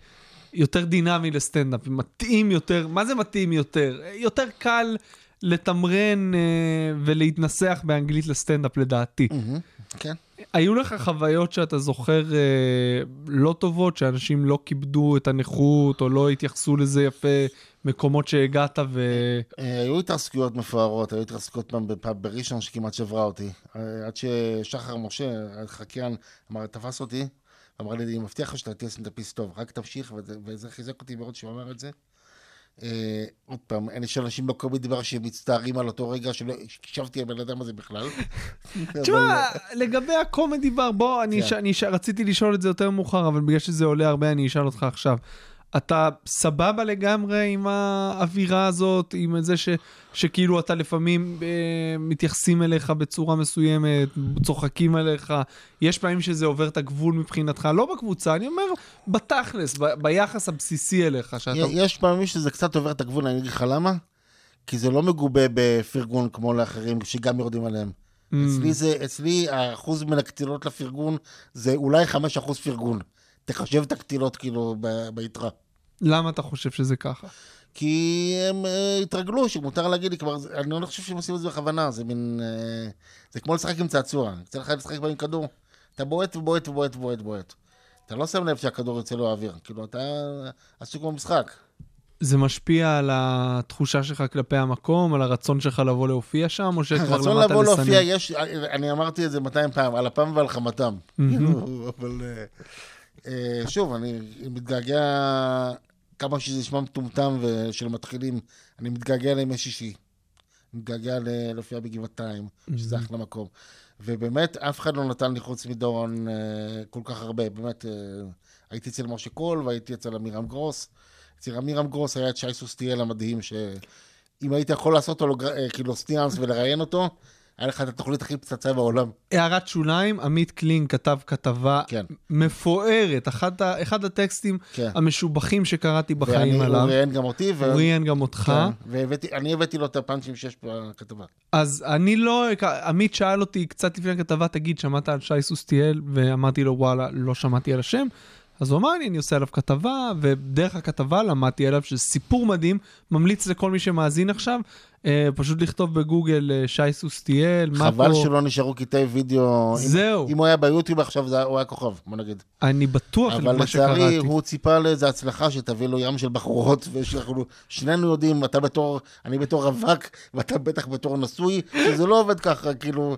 יותר דינמי לסטנדאפ, מתאים יותר, מה זה מתאים יותר? יותר קל לתמרן אה, ולהתנסח באנגלית לסטנדאפ לדעתי. כן. היו לך חוויות שאתה זוכר אה, לא טובות, שאנשים לא כיבדו את הנכות או לא התייחסו לזה יפה, מקומות שהגעת ו... אה, היו התרסקויות מפוארות, היו התרסקויות פעם בפאב בראשון שכמעט שברה אותי. אה, עד ששחר משה, החקיין, אמר, תפס אותי, אמר לי, אני מבטיח לך שאתה תהיה סטנדאפיסט טוב, רק תמשיך, וזה- וזה חיזק אותי מאוד שהוא אמר את זה. אה, עוד פעם, יש אנשים בקומי דבר שמצטערים על אותו רגע שלא הקשבתי על הבן אדם הזה בכלל. תשמע, לגבי הקומדי בר, בוא, אני כן. אשאל- אני אשאל- רציתי לשאול את זה יותר מאוחר, אבל בגלל שזה עולה הרבה, אני אשאל אותך עכשיו. אתה סבבה לגמרי עם האווירה הזאת, עם זה ש, שכאילו אתה לפעמים אה, מתייחסים אליך בצורה מסוימת, צוחקים עליך, יש פעמים שזה עובר את הגבול מבחינתך, לא בקבוצה, אני אומר בתכלס, ב, ביחס הבסיסי אליך, שאתה... יש פעמים שזה קצת עובר את הגבול, אני אגיד לך למה? כי זה לא מגובה בפרגון כמו לאחרים שגם יורדים עליהם. Mm. אצלי זה, אצלי האחוז מן הקטילות לפרגון זה אולי 5% פרגון. תחשב את הקטילות כאילו ביתרה. למה אתה חושב שזה ככה? כי הם אה, התרגלו שמותר להגיד לי כבר, אני לא חושב שהם עושים את זה בכוונה, זה מין... אה, זה כמו לשחק עם צעצוע. יוצא לך לשחק עם כדור, אתה בועט ובועט ובועט ובועט ובועט. אתה לא שם לב שהכדור יוצא לו האוויר, כאילו אתה עסוק במשחק. זה משפיע על התחושה שלך כלפי המקום, על הרצון שלך לבוא להופיע שם, או שכבר למדת לבוא לסנן? להופיע, יש, אני אמרתי את זה 200 פעם, על אפם ועל חמתם. אבל אה, שוב, אני מתגעגע, כמה שזה נשמע מטומטם ושל מתחילים, אני מתגעגע לימי שישי. מתגעגע להופיע בגבעתיים, שזה אחלה מקום. ובאמת, אף אחד לא נתן לי חוץ מדורון אה, כל כך הרבה. באמת, אה, הייתי אצל משה קול והייתי אצל עמירם גרוס. אצל עמירם גרוס היה את שי סוסטיאל המדהים, שאם היית יכול לעשות לו אה, כאילו סטיאנס ולראיין אותו, היה לך את התוכנית הכי פצצה בעולם. הערת שוליים, עמית קלינג כתב כתבה כן. מפוארת, אחד, ה- אחד הטקסטים כן. המשובחים שקראתי בחיים ואני- עליו. הוא ראיין גם אותי, ו... הוא ראיין גם אותך. כן, ואני הבאתי לו את הפאנצ'ים שיש בכתבה. אז אני לא, עמית שאל אותי קצת לפני הכתבה, תגיד, שמעת על שי סוסטיאל? ואמרתי לו, וואלה, לא שמעתי על השם. אז הוא אמר לי, אני עושה עליו כתבה, ודרך הכתבה למדתי עליו, שזה סיפור מדהים, ממליץ לכל מי שמאזין עכשיו, אה, פשוט לכתוב בגוגל אה, שי סוסטיאל, מאקו. חבל שלא נשארו קטעי וידאו. אם- זהו. אם הוא היה ביוטיוב עכשיו, זה הוא היה כוכב, בוא נגיד. אני בטוח אבל למה לצערי, שקראתי. הוא ציפה לאיזו הצלחה שתביא לו ים של בחורות, ושאנחנו, שנינו יודעים, אתה בתור, אני בתור רווק, ואתה בטח בתור נשוי, שזה לא עובד ככה, כאילו,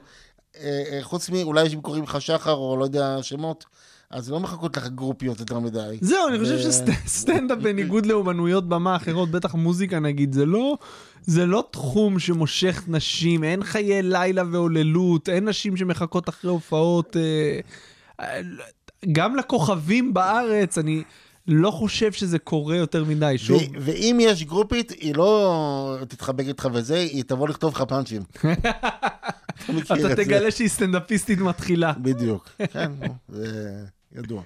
אה, אה, חוץ מאולי אם קוראים לך שחר, או לא יודע, שמות, אז לא מחכות לך גרופיות יותר מדי. זהו, אני חושב שסטנדאפ בניגוד לאומנויות במה אחרות, בטח מוזיקה נגיד, זה לא, זה לא תחום שמושך נשים, אין חיי לילה והוללות, אין נשים שמחכות אחרי הופעות. אה, אה, גם לכוכבים בארץ, אני לא חושב שזה קורה יותר מדי. שוב, ו- ואם יש גרופית, היא לא תתחבק איתך וזה, היא תבוא לכתוב לך פאנצ'ים. אתה. תגלה שהיא סטנדאפיסטית מתחילה. בדיוק, כן, זה ידוע.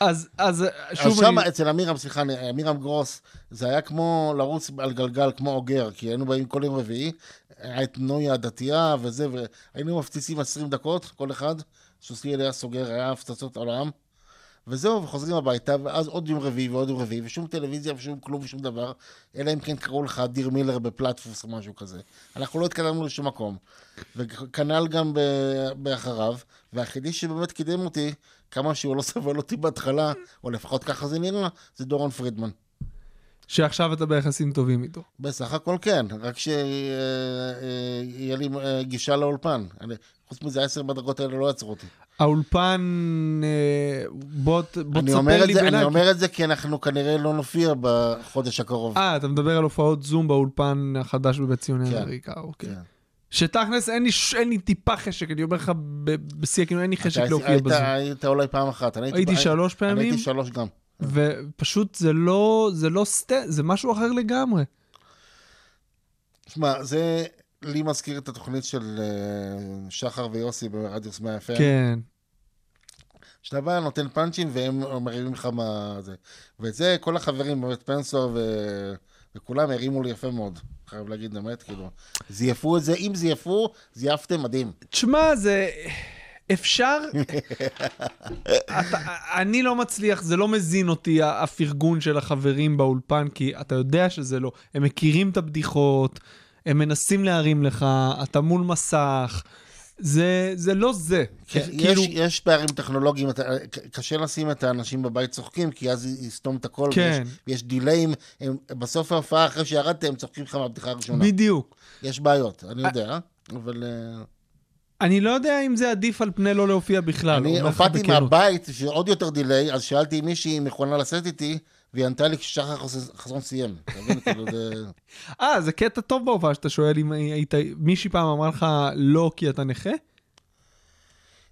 אז, אז אז שוב, שם, אני... אצל אמירם, סליחה, אמירם גרוס, זה היה כמו לרוץ על גלגל, כמו אוגר, כי היינו באים כל יום רביעי, היה את נויה הדתייה וזה, והיינו מפציצים 20 דקות, כל אחד, סוסיאל היה סוגר, היה הפצצות עולם, וזהו, וחוזרים הביתה, ואז עוד יום רביעי ועוד יום רביעי, ושום טלוויזיה ושום כלום ושום דבר, אלא אם כן קראו לך דיר מילר בפלטפוס או משהו כזה. אנחנו לא התקדמנו לשום מקום. וכנ"ל גם באחריו, והיחידי שבאמת קידם אותי, כמה שהוא לא סבל אותי בהתחלה, או לפחות ככה זה נראה, זה דורון פרידמן. שעכשיו אתה ביחסים טובים איתו. בסך הכל כן, רק שיהיה לי אה, גישה לאולפן. אני- חוץ מזה, עשר בדרגות האלה לא עצרו אותי. האולפן, אה, בוא, בוא תספר לי זה- אני בלייק. אומר את זה כי אנחנו כנראה לא נופיע בחודש הקרוב. אה, אתה מדבר על הופעות זום באולפן החדש בבית ציוני כן. אמריקה, אוקיי. כן. שתכלס אין לי, אין לי טיפה חשק, אני אומר לך ב- בשיא הכנות, אין לי חשק אתה להופיע בזום. היית אולי פעם אחת. אני הייתי אני- שלוש אני פעמים, הייתי שלוש גם. ופשוט זה לא, זה לא סט... זה משהו אחר לגמרי. שמע, זה לי מזכיר את התוכנית של אה, שחר ויוסי ברדיוס 100 FM. כן. שאתה בא, נותן פאנצ'ים והם מרימים לך מה זה. ואת זה כל החברים, באמת פנסו ו... וכולם הרימו לי יפה מאוד. חייב להגיד באמת, כאילו. זייפו את זה, אם זייפו, זייפתם מדהים. תשמע, זה... אפשר... אתה, אני לא מצליח, זה לא מזין אותי, הפרגון של החברים באולפן, כי אתה יודע שזה לא. הם מכירים את הבדיחות, הם מנסים להרים לך, אתה מול מסך. זה, זה לא זה. כן, כאילו, יש, יש פערים טכנולוגיים, אתה, קשה לשים את האנשים בבית צוחקים, כי אז יסתום את הכל, כן. ויש, ויש דיליים, הם, בסוף ההופעה, אחרי שירדתם, הם צוחקים לך מהבדיחה הראשונה. בדיוק. יש בעיות, אני יודע, אבל... אה, אני לא יודע אם זה עדיף על פני לא להופיע בכלל. אני הופעתי. מהבית, שעוד יותר דיליי, אז שאלתי אם מישהי מכונה לשאת איתי, והיא ענתה לי כששחר חס- חסון סיים. זה... אה, זה קטע טוב בהופעה שאתה שואל אם היית... מישהי פעם אמרה לך לא כי אתה נכה?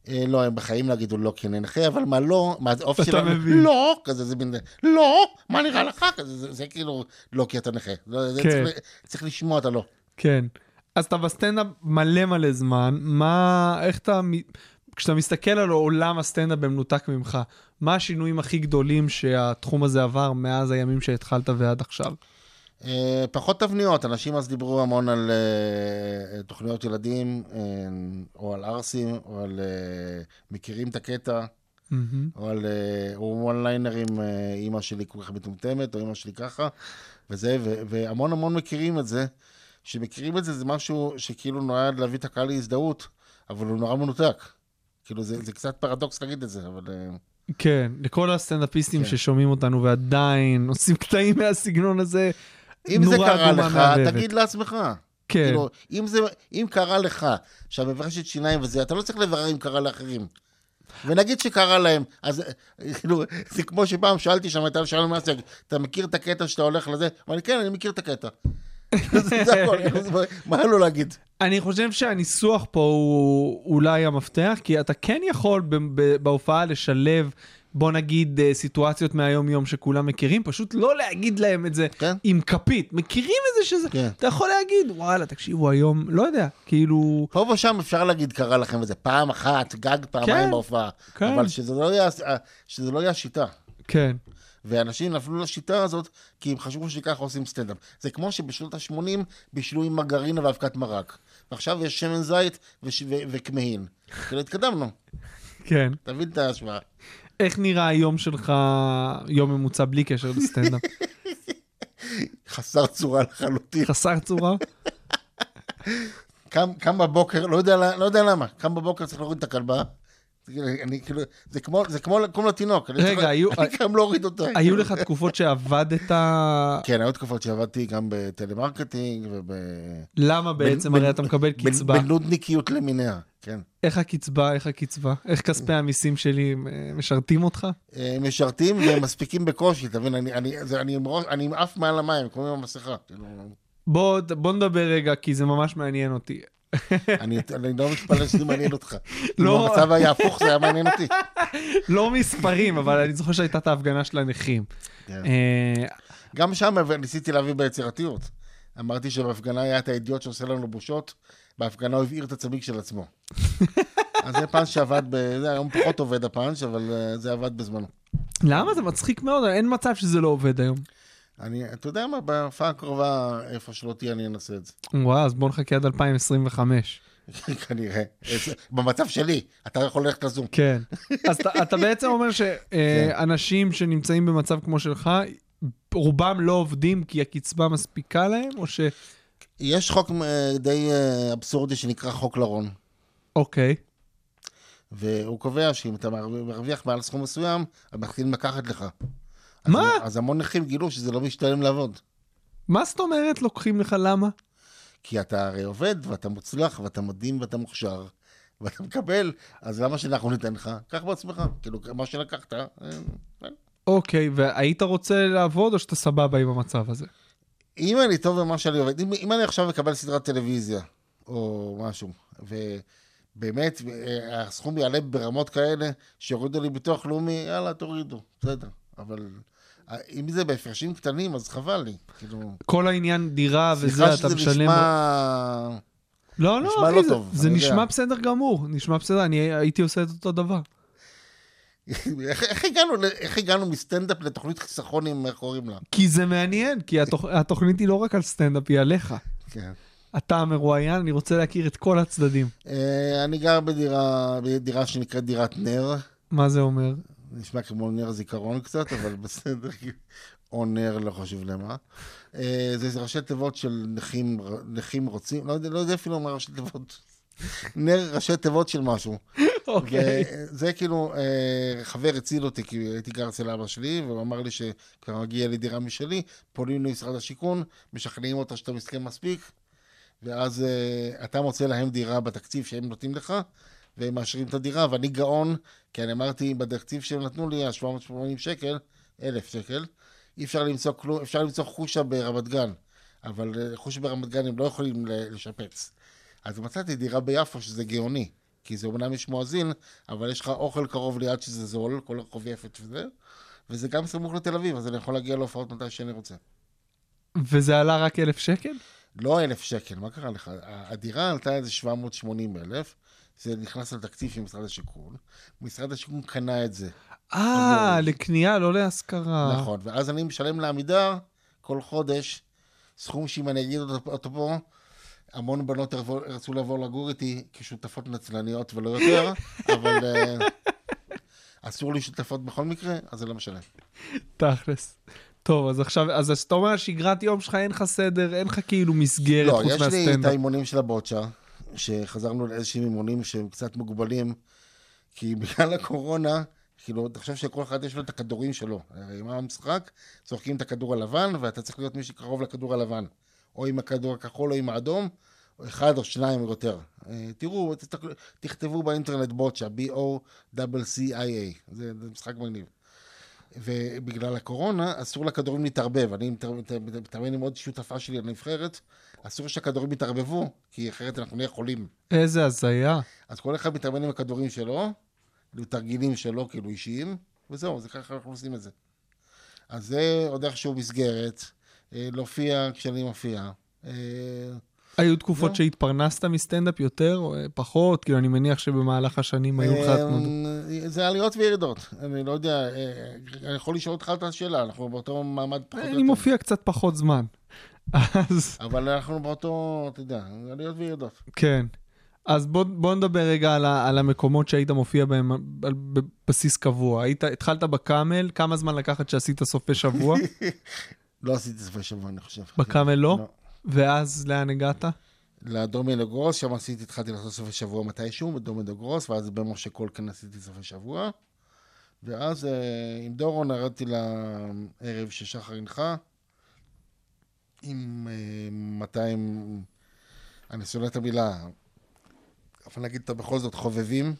אה, לא, הם בחיים לא יגידו לא כי אני נכה, אבל מה לא, מה האופי אתה שלהם. לא, כזה, זה מין, לא, מה נראה לך? כזה, זה, זה כאילו, לא כי אתה נכה. לא, זה כן. צריך, צריך לשמוע את הלא. כן. אז אתה בסטנדאפ מלא מלא זמן, מה, איך אתה, כשאתה מסתכל על עולם הסטנדאפ במנותק ממך, מה השינויים הכי גדולים שהתחום הזה עבר מאז הימים שהתחלת ועד עכשיו? אה, פחות תבניות, אנשים אז דיברו המון על אה, תוכניות ילדים, אה, או על ערסים, או על אה, מכירים את הקטע, מהמם. או על וואן ליינרים, אימא שלי כל כך מטומטמת, או אימא שלי ככה, וזה, ו- והמון המון מכירים את זה. שמכירים את זה, זה משהו שכאילו נועד להביא את הקהל להזדהות, אבל הוא נורא מנותק. כאילו, זה, זה קצת פרדוקס להגיד את זה, אבל... כן, לכל הסטנדאפיסטים כן. ששומעים אותנו ועדיין עושים קטעים מהסגנון הזה, אם זה קרה לך, מהבהבת. תגיד לעצמך. כן, כאילו, אם, זה, אם קרה לך, שהמברשת שיניים וזה, אתה לא צריך לברר אם קרה לאחרים. ונגיד שקרה להם, אז כאילו, זה כמו שפעם שאלתי שם, הייתה שאלה מה זה, אתה מכיר את הקטע שאתה הולך לזה? אמר לי, כן, אני מכיר את הקטע. זה הכל, כאילו, מה לו להגיד? אני חושב שהניסוח פה הוא אולי המפתח, כי אתה כן יכול בהופעה לשלב, בוא נגיד, אה, סיטואציות מהיום-יום שכולם מכירים, פשוט לא להגיד להם את זה כן. עם כפית. מכירים את זה שזה... כן. אתה יכול להגיד, וואלה, תקשיבו, היום, לא יודע, כאילו... פה ושם אפשר להגיד, קרה לכם איזה פעם אחת, גג פעמיים כן, בהופעה. כן. אבל שזה לא יהיה- שזה לא יהיה השיטה. כן. ואנשים נפלו לשיטה הזאת, כי הם חשבו שככה עושים סטנדאפ. זה כמו שבשנות ה-80 בישלו עם מרגרינה ואבקת מרק. ועכשיו יש שמן זית וש- ו- וכמהין. כאילו התקדמנו, כן. תבין את ההשוואה. איך נראה היום שלך, יום ממוצע בלי קשר לסטנדאפ? חסר צורה לחלוטין. חסר צורה? קם, קם בבוקר, לא יודע, לא יודע למה, קם בבוקר צריך להוריד את הכלבה. אני כאילו, זה כמו, זה כמו לקום לתינוק. אני רגע, צריך- היו- אני קם להוריד אותה. היו לך תקופות שעבדת... כן, היו תקופות שעבדתי גם בטלמרקטינג וב... למה בעצם? הרי אתה מקבל קצבה. בנודניקיות למיניה, כן. איך הקצבה, איך הקצבה? איך כספי המיסים שלי אה, משרתים אותך? אה, משרתים והם מספיקים בקושי, אתה מבין? אני, אני, אני, אני עם אף מעל המים, כמו עם המסכה. כאילו, בוא, בוא נדבר רגע, כי זה ממש מעניין אותי. אני, אני לא מתפלא שזה מעניין אותך. לא. אם המצב היה הפוך, זה היה מעניין אותי. לא מספרים, אבל אני זוכר שהייתה את ההפגנה של הנכים. כן. אה, גם שם ניסיתי להביא ביצירתיות. אמרתי שבהפגנה היה את האידיוט שעושה לנו בושות, בהפגנה הוא הבעיר את הצמיג של עצמו. אז זה פאנץ' שעבד, ב... זה היום פחות עובד הפאנץ', אבל אה, זה עבד בזמנו. למה? זה מצחיק מאוד, אין מצב שזה לא עובד היום. אני, אתה יודע מה, בהופעה הקרובה, איפה שלא תהיה, אני אנסה את זה. וואו, אז בוא נחכה עד 2025. כנראה. במצב שלי, אתה יכול ללכת לזום. כן. אז אתה, אתה בעצם אומר כן. שאנשים שנמצאים במצב כמו שלך, רובם לא עובדים כי הקצבה מספיקה להם, או ש... יש חוק אה, די אה, אבסורדי שנקרא חוק לרון, אוקיי. והוא קובע שאם אתה מרוויח- מעל סכום מסוים, מתחילים לקחת לך. אז- מה? אז המון נכים גילו שזה לא משתלם לעבוד. מה זאת אומרת לוקחים לך למה? כי אתה הרי עובד, ואתה מוצלח, ואתה מדהים, ואתה מוכשר, ואתה מקבל, אז למה שאנחנו ניתן לך? קח בעצמך. כאילו, מה שלקחת, אה, אה. אוקיי, והיית רוצה לעבוד או שאתה סבבה עם המצב הזה? אם אני טוב במה שאני עובד, אם, אם אני עכשיו אקבל סדרת טלוויזיה, או משהו, ובאמת אה, הסכום יעלה ברמות כאלה, שיורידו לי ביטוח לאומי, יאללה, תורידו, בסדר. אבל אם זה בהפרשים קטנים, אז חבל לי. כאילו, כל העניין דירה וזה, סליחה אתה שזה משלם... נשמע... לא, לא, נשמע אחי, לא זה- טוב, זה נשמע יודע. בסדר גמור, נשמע בסדר, אני הייתי עושה את אותו דבר. איך, איך, הגענו, איך הגענו מסטנדאפ לתוכנית חיסכון עם, איך קוראים לה? כי זה מעניין, כי התוכ... התוכנית היא לא רק על סטנדאפ, היא עליך. כן. אתה המרואיין, אני רוצה להכיר את כל הצדדים. אה, אני גר בדירה, בדירה שנקראת דירת נר. מה זה אומר? נשמע כמו נר זיכרון קצת, אבל בסדר. או נר, לא חשוב למה. אה, זה זה ראשי תיבות של נכים, נכים רוצים, לא יודע, לא יודע אפילו מה ראשי תיבות. נר ראשי תיבות של משהו. אוקיי. וזה כאילו, אה, חבר הציל אותי, כי הייתי גר אצל אבא שלי, והוא אמר לי שכבר מגיע לי דירה משלי, פונים למשרד השיכון, משכנעים אותה שאתה מסכן מספיק, ואז אתה מוצא להם דירה בתקציב שהם נותנים לך, והם מאשרים את הדירה, ואני גאון, כי אני אמרתי, בתקציב שהם נתנו לי, ה-780 שקל, 1,000 שקל, אי אפשר למצוא כלום, אפשר למצוא חושה ברמת גן, אבל uh, חושה ברמת גן הם לא יכולים לשפץ. אז מצאתי דירה ביפו, שזה גאוני, כי זה אומנם יש מואזין, אבל יש לך אוכל קרוב ליד שזה זול, כל רחוב יפת וזה, וזה גם סמוך לתל אביב, אז אני יכול להגיע להופעות מתי שאני רוצה. וזה עלה רק אלף שקל? לא אלף שקל, מה קרה לך? הדירה עלתה איזה 780 אלף, זה נכנס לתקציב של משרד השיכון, משרד השיכון קנה את זה. אה. לקנייה, לא להשכרה. נכון, ואז אני משלם לעמידר כל חודש סכום שאם אני אגיד אותו, פה, המון בנות ירצו לבוא לגור איתי כשותפות נצלניות ולא יותר, אבל אה, אסור לי שותפות בכל מקרה, אז זה לא משנה. תכלס. טוב, אז עכשיו, אז אתה אומר, שגרת יום שלך, אין לך סדר, אין לך כאילו מסגרת לא, חוץ יש לי את מהסטנדאפ. האימונים של הבוטשה, שחזרנו לאיזשהם אימונים שהם קצת מוגבלים, כי בגלל הקורונה, כאילו, אתה חושב שכל אחד יש לו את הכדורים שלו. הרי מה המשחק? צוחקים את הכדור הלבן, ואתה צריך להיות מי שקרוב לכדור הלבן. או עם הכדור הכחול או עם האדום, או אחד או שניים או יותר. אה, תראו, תכתבו באינטרנט בוטשה, B-O-C-C-I-A. זה, זה משחק מגניב. ובגלל הקורונה אסור לכדורים להתערבב. אני מתאמן עם עוד שותפה שלי לנבחרת, אסור שהכדורים יתערבבו, כי אחרת אנחנו נהיה חולים. איזה הזיה. אז כל אחד מתאמן עם הכדורים שלו, תרגילים שלו, כאילו אישיים, וזהו, זה ככה אנחנו עושים את זה. אז זה עוד איכשהו מסגרת, אה, להופיע כשאני מופיע. אה, היו תקופות. שהתפרנסת מסטנדאפ יותר או אה, פחות? כאילו, אני מניח שבמהלך השנים היו לך. אה, זה עליות וירידות, אני לא יודע, אני יכול לשאול אותך את השאלה, אנחנו באותו מעמד פחות או אני יותר. מופיע קצת פחות זמן. אז אבל אנחנו באותו, אתה יודע, עליות וירידות. כן. אז בוא, בוא נדבר רגע על, ה, על המקומות שהיית מופיע בהם על בסיס קבוע. היית, התחלת בקאמל, כמה זמן לקחת שעשית סופי שבוע? לא עשיתי סופי שבוע, אני חושב. בקאמל לא? ואז לאן הגעת? לדומינו גרוס, שם עשיתי, התחלתי לעשות סופי שבוע מתישהו, בדומינו גרוס, ואז במשה קולקן עשיתי סופי שבוע. ואז אה, עם דורון ירדתי לערב ששחר הנחה, עם אה, 200, אני שונא את המילה, אבל נגיד אותה בכל זאת, חובבים.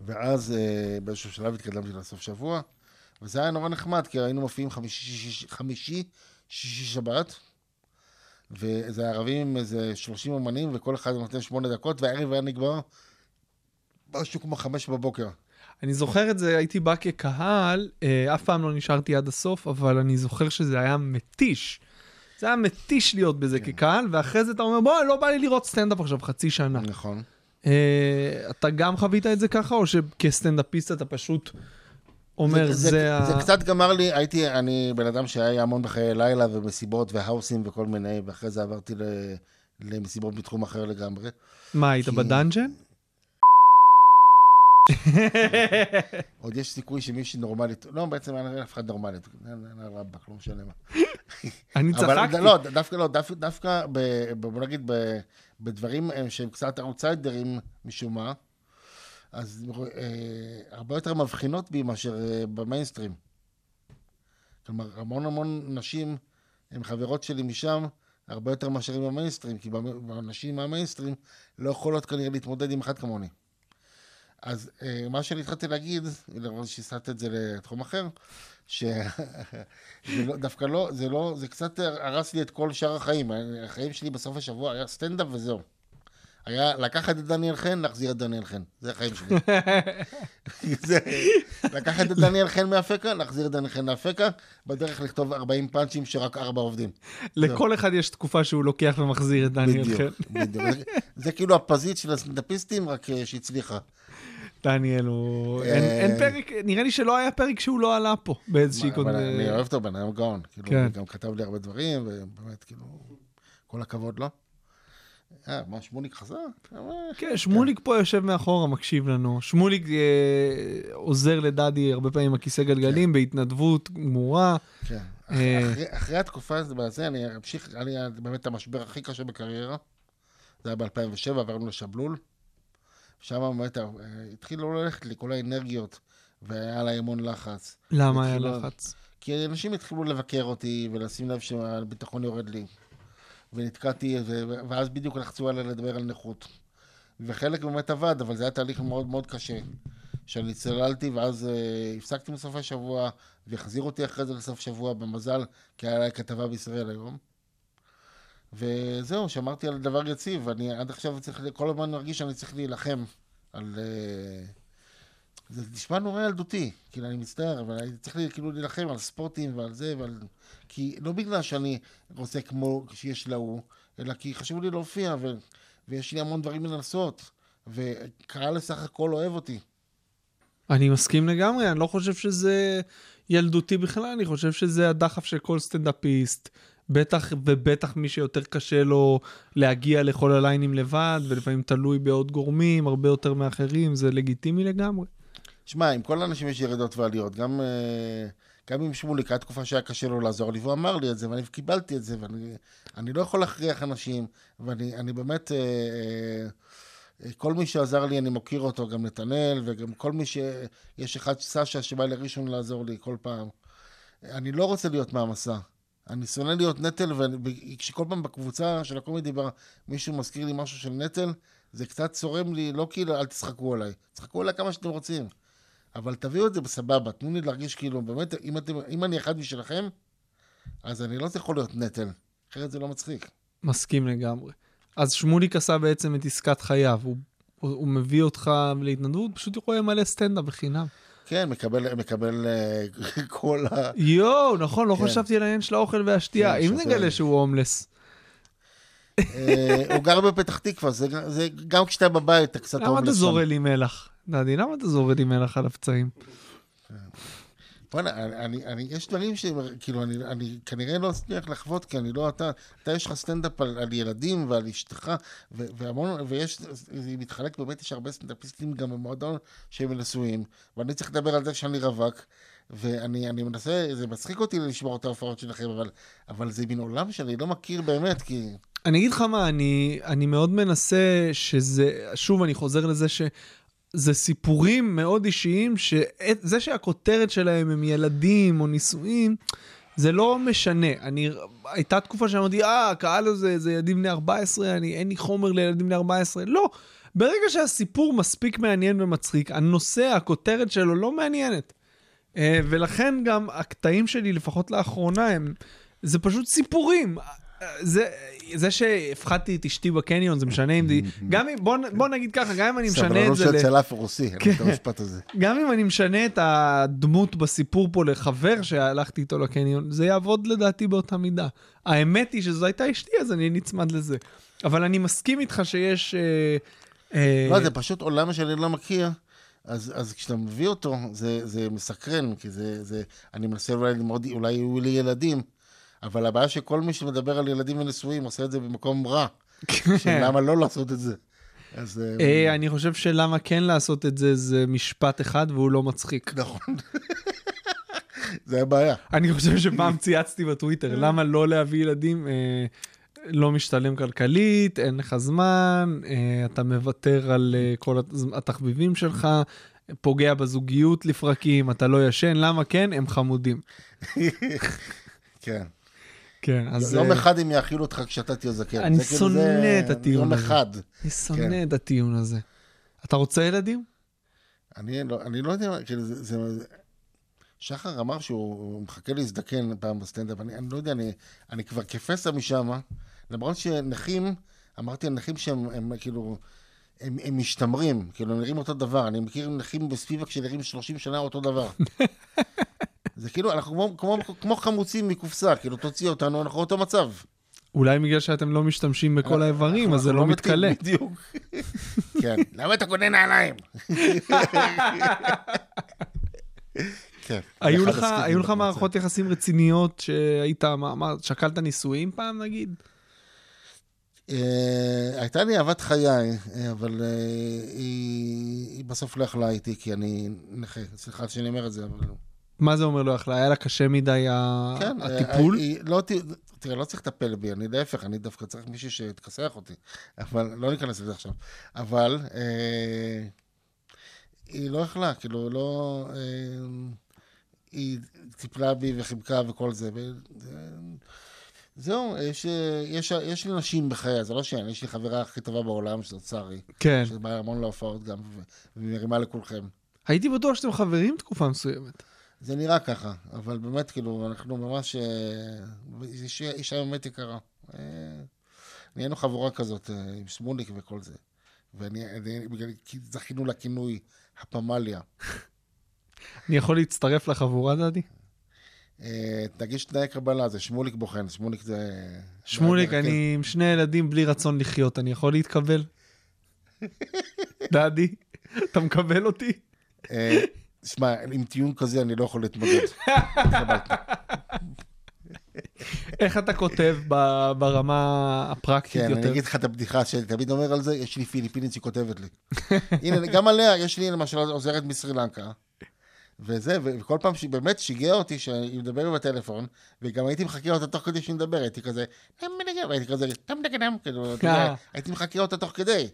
ואז אה, באיזשהו שלב התקדמתי לסוף שבוע, וזה היה נורא נחמד, כי היינו מופיעים חמישי, שישי, חמישי, שישי, שבת, וזה ערבים עם איזה 30 אמנים, וכל אחד נותן שמונה דקות, והערב היה נגמר משהו כמו חמש בבוקר. אני זוכר את זה, הייתי בא כקהל, אה, אף פעם לא נשארתי עד הסוף, אבל אני זוכר שזה היה מתיש. זה היה מתיש להיות בזה כן. כקהל, ואחרי זה אתה אומר, בוא, לא בא לי לראות סטנדאפ עכשיו חצי שנה. נכון. אה, אתה גם חווית את זה ככה, או שכסטנדאפיסט אתה פשוט אומר, זה, זה, ה... זה קצת גמר לי, הייתי, אני בן אדם שהיה המון בחיי לילה ומסיבות והאוסים וכל מיני, ואחרי זה עברתי ל, למסיבות בתחום אחר לגמרי. מה, היית כי- ב dungeon? עוד יש סיכוי שמישהי נורמלית, לא, בעצם אין אף אחד נורמלית, אין רבאק, לא משנה מה. אני צחקתי. לא, דווקא לא, דווקא, בוא נגיד, בדברים אה, שהם קצת אאוטסיידרים משום מה, אז אה, הרבה יותר מבחינות בי מאשר אה, במיינסטרים. כלומר, המון המון נשים הן חברות שלי משם, הרבה יותר מאשר עם המיינסטרים, כי הנשים מהמיינסטרים לא יכולות כנראה להתמודד עם אחד כמוני. אז אה, מה שאני התחלתי להגיד, למרות שהסעת את זה לתחום אחר, שדווקא לא, זה לא, זה קצת הרס לי את כל שאר החיים. החיים שלי בסוף השבוע היה סטנדאפ וזהו. היה לקחת את דניאל חן, להחזיר את דניאל חן. זה החיים שלי. זה, לקחת את דניאל חן מאפקה, להחזיר את דניאל חן מאפקה, בדרך לכתוב 40 פאנצ'ים שרק ארבע עובדים. לכל אחד יש תקופה שהוא לוקח ומחזיר את דניאל בדיוק, חן. בדיוק. זה, זה כאילו הפזית של הסטנדאפיסטים, רק אה, שהצליחה. דניאל הוא... אה, אין, אין פרק, נראה לי שלא היה פרק שהוא לא עלה פה באיזושהי אבל קוד... אני אוהב אותו, בן אדם גאון. כאילו, כן. הוא גם כתב לי הרבה דברים, ובאמת, כאילו, כל הכבוד לו. אה, מה, שמוליק חזר? כן, שמוליק פה יושב מאחורה, מקשיב לנו. שמוליק אה, עוזר לדדי הרבה פעמים עם הכיסא גלגלים, בהתנדבות גמורה. כן. אה. אחרי- אחרי התקופה הזאת, אני אמשיך, היה לי באמת המשבר הכי קשה בקריירה. זה היה ב-2007, עברנו לשבלול. שם באמת אה, התחילו ללכת לי כל האנרגיות, והיה עליי המון לחץ. למה היה לחץ? כי אנשים התחילו לבקר אותי ולשים לב שהביטחון יורד לי. ונתקעתי, ואז בדיוק לחצו עליי לדבר על נכות. וחלק באמת עבד, אבל זה היה תהליך מאוד מאוד קשה. שאני צללתי, ואז אה, הפסקתי מסופי שבוע, והחזיר אותי אחרי זה לסוף שבוע, במזל, כי היה לי כתבה בישראל היום. וזהו, שמרתי על דבר יציב, אני עד עכשיו צריך, כל הזמן מרגיש שאני צריך להילחם על... אה, זה נשמע נורא ילדותי, כאילו, אני מצטער, אבל אני צריך לי, כאילו להילחם על ספורטים ועל זה, ועל... כי לא בגלל שאני רוצה כמו שיש להוא, אלא כי חשוב לי להופיע, ו... ויש לי המון דברים לנסות, וקהל סך הכל אוהב אותי. אני מסכים לגמרי, אני לא חושב שזה ילדותי בכלל, אני חושב שזה הדחף של כל סטנדאפיסט. בטח ובטח מי שיותר קשה לו להגיע לכל הליינים לבד, ולפעמים תלוי בעוד גורמים, הרבה יותר מאחרים, זה לגיטימי לגמרי. שמע, עם כל האנשים יש ירידות ועליות. גם, אה, גם עם שמוליק, הייתה תקופה שהיה קשה לו לעזור לי, והוא אמר לי את זה, ואני קיבלתי את זה, ואני אני לא יכול להכריח אנשים, ואני אני באמת... אה, אה, כל מי שעזר לי, אני מוקיר אותו, גם נתנאל, וגם כל מי ש... יש אחד, סשה, שבא לראשון לעזור לי כל פעם. אני לא רוצה להיות מהמסע. אני שונא להיות נטל, וכשכל פעם בקבוצה של הקומדי בר מישהו מזכיר לי משהו של נטל, זה קצת צורם לי, לא כאילו אל תשחקו עליי, תשחקו עליי כמה שאתם רוצים. אבל תביאו את זה בסבבה, תנו לי להרגיש כאילו, באמת, אם, אתם, אם אני אחד משלכם, אז אני לא יכול להיות נטל, אחרת זה לא מצחיק. מסכים לגמרי. אז שמוליק עשה בעצם את עסקת חייו, הוא, הוא, הוא מביא אותך להתנדבות, פשוט רואה מלא סטנדאפ בחינם. כן, מקבל, מקבל uh, כל ה... יואו, נכון, לא כן. חשבתי על העניין של האוכל והשתייה. כן, אם שזה- נגלה שהוא הומלס, אה, הוא גר בפתח תקווה, זה, זה גם כשאתה בבית, אתה קצת למה אתה הומלס. זורק לי מלח? דדי, למה אתה זורק לי מלח על הפצעים? בוא'נה, אני, אני, יש דברים שכאילו, אני, אני כנראה לא אצליח לחוות, כי אני לא אתה, אתה יש לך סטנדאפ על, על ילדים ועל אשתך, ו, והמון, ויש, זה מתחלק, באמת יש הרבה סטנדאפיסטים גם במועדון שהם נשואים, ואני צריך לדבר על זה שאני רווק, ואני אני מנסה, זה מצחיק אותי לשמור את ההופעות שלכם, אבל, אבל זה מין עולם שאני לא מכיר באמת, כי... אני אגיד לך מה, אני, אני מאוד מנסה שזה, שוב, אני חוזר לזה שזה סיפורים מאוד אישיים, שזה שהכותרת שלהם הם ילדים או נישואים, זה לא משנה. אני, הייתה תקופה שאמרתי, אה, הקהל הזה זה ילדים בני 14, אני, אין לי חומר לילדים בני 14. לא, ברגע שהסיפור מספיק מעניין ומצחיק, הנושא, הכותרת שלו לא מעניינת. אה, ולכן גם הקטעים שלי, לפחות לאחרונה, הם, זה פשוט סיפורים. זה, זה שהפחדתי את אשתי בקניון, זה משנה אם זה... גם אם, בוא, בוא נגיד ככה, גם אם אני משנה את סבלנות זה... של ל- צלף רוסי, אני את המשפט הזה. גם אם אני משנה את הדמות בסיפור פה לחבר שהלכתי איתו לקניון, זה יעבוד לדעתי באותה מידה. האמת היא שזו הייתה אשתי, אז אני נצמד לזה. אבל אני מסכים איתך שיש... אה, אה, לא, זה פשוט עולם שאני לא מכיר. אז, אז כשאתה מביא אותו, זה, זה מסקרן, כי זה, זה, אני מנסה אולי ללמוד, אולי יהיו לי ילדים, אבל הבעיה שכל מי שמדבר על ילדים ונשואים עושה את זה במקום רע. למה לא לעשות את זה? אז... אה, אה, אני חושב שלמה כן לעשות את זה, זה משפט אחד והוא לא מצחיק. נכון. זה הבעיה. אני חושב שפעם צייצתי בטוויטר, למה לא להביא ילדים? אה, לא משתלם כלכלית, אין לך זמן, אתה מוותר על כל הת- התחביבים שלך, פוגע בזוגיות לפרקים, אתה לא ישן, למה כן? הם חמודים. כן. כן, אז... יום אה, אחד הם יאכילו אותך כשאתה תהיה זקן. אני כאילו שונא את הטיעון יום הזה. אחד. אני שונא כן. את הטיעון הזה. אתה רוצה ילדים? אני לא, אני לא יודע, כאילו, זה, זה... שחר אמר שהוא מחכה להזדקן פעם בסטנדאפ, אני, אני לא יודע, אני, אני כבר כפסע משם, למרות שנכים, אמרתי על נכים שהם הם, כאילו, הם, הם משתמרים, כאילו, הם נראים אותו דבר. אני מכיר נכים בספיבק שנראים 30 שנה אותו דבר. זה כאילו, אנחנו כמו, כמו, כמו חמוצים מקופסה, כאילו, תוציא אותנו, אנחנו אותו מצב. אולי בגלל שאתם לא משתמשים בכל האיברים, אז זה לא מתים, מתכלה. בדיוק. כן. למה אתה קונה נעליים? כן. היו לך, היו. מערכות יחסים רציניות שהיית, שקלת נישואים פעם נגיד? אה, הייתה לי אהבת חיי, אבל אה, היא בסוף לא יכלה איתי, כי אני נכה. סליחה שאני אומר את זה, אבל... מה זה אומר לא יכלה? היה לה קשה מדי כן, אה, הטיפול? היא- לא, תראה, לא צריך לטפל בי, אני להפך, אני דווקא צריך מישהו שיתכסח אותי. אבל לא ניכנס לזה עכשיו. אבל אה, היא לא יכלה, כאילו, לא... אה, היא טיפלה בי וחיבקה וכל זה. ו- זה- זהו, יש, יש, יש לי נשים בחיי, זה לא שאין, יש לי חברה הכי טובה בעולם, שזאת שרי, כן. שבאה המון להופעות גם, ומרימה לכולכם. הייתי בטוח שאתם חברים תקופה מסוימת. זה נראה ככה, אבל באמת, כאילו, אנחנו ממש... אה, אישה אישה באמת יקרה. אה, נהיינו חבורה כזאת, אה, עם שמוליק וכל זה. ואני, אני- בגלל, כי זכינו לכינוי הפמליה. אני יכול להצטרף לחבורה, דדי? תגיש תנאי קבלה, זה שמוליק בוחן, שמוליק זה... שמוליק, אני עם שני ילדים בלי רצון לחיות, אני יכול להתקבל? דדי, אתה מקבל אותי? אה, שמע, עם טיעון כזה אני לא יכול להתמודד. איך אתה כותב ברמה הפרקטית כן, אני יותר? אגיד לך את הבדיחה שאני תמיד אומר על זה, יש לי פיליפינית שכותבת לי. הנה, גם עליה, יש לי למשל עוזרת מסרי לנקה, וזה, וכל פעם שהיא באמת שיגעה אותי שהיא מדברת בטלפון, וגם הייתי מחכה אותה תוך כדי שהיא מדברת, הייתי כזה, כזה, כאילו, אתה יודע, אה. הייתי מחכה אותה תוך כדי.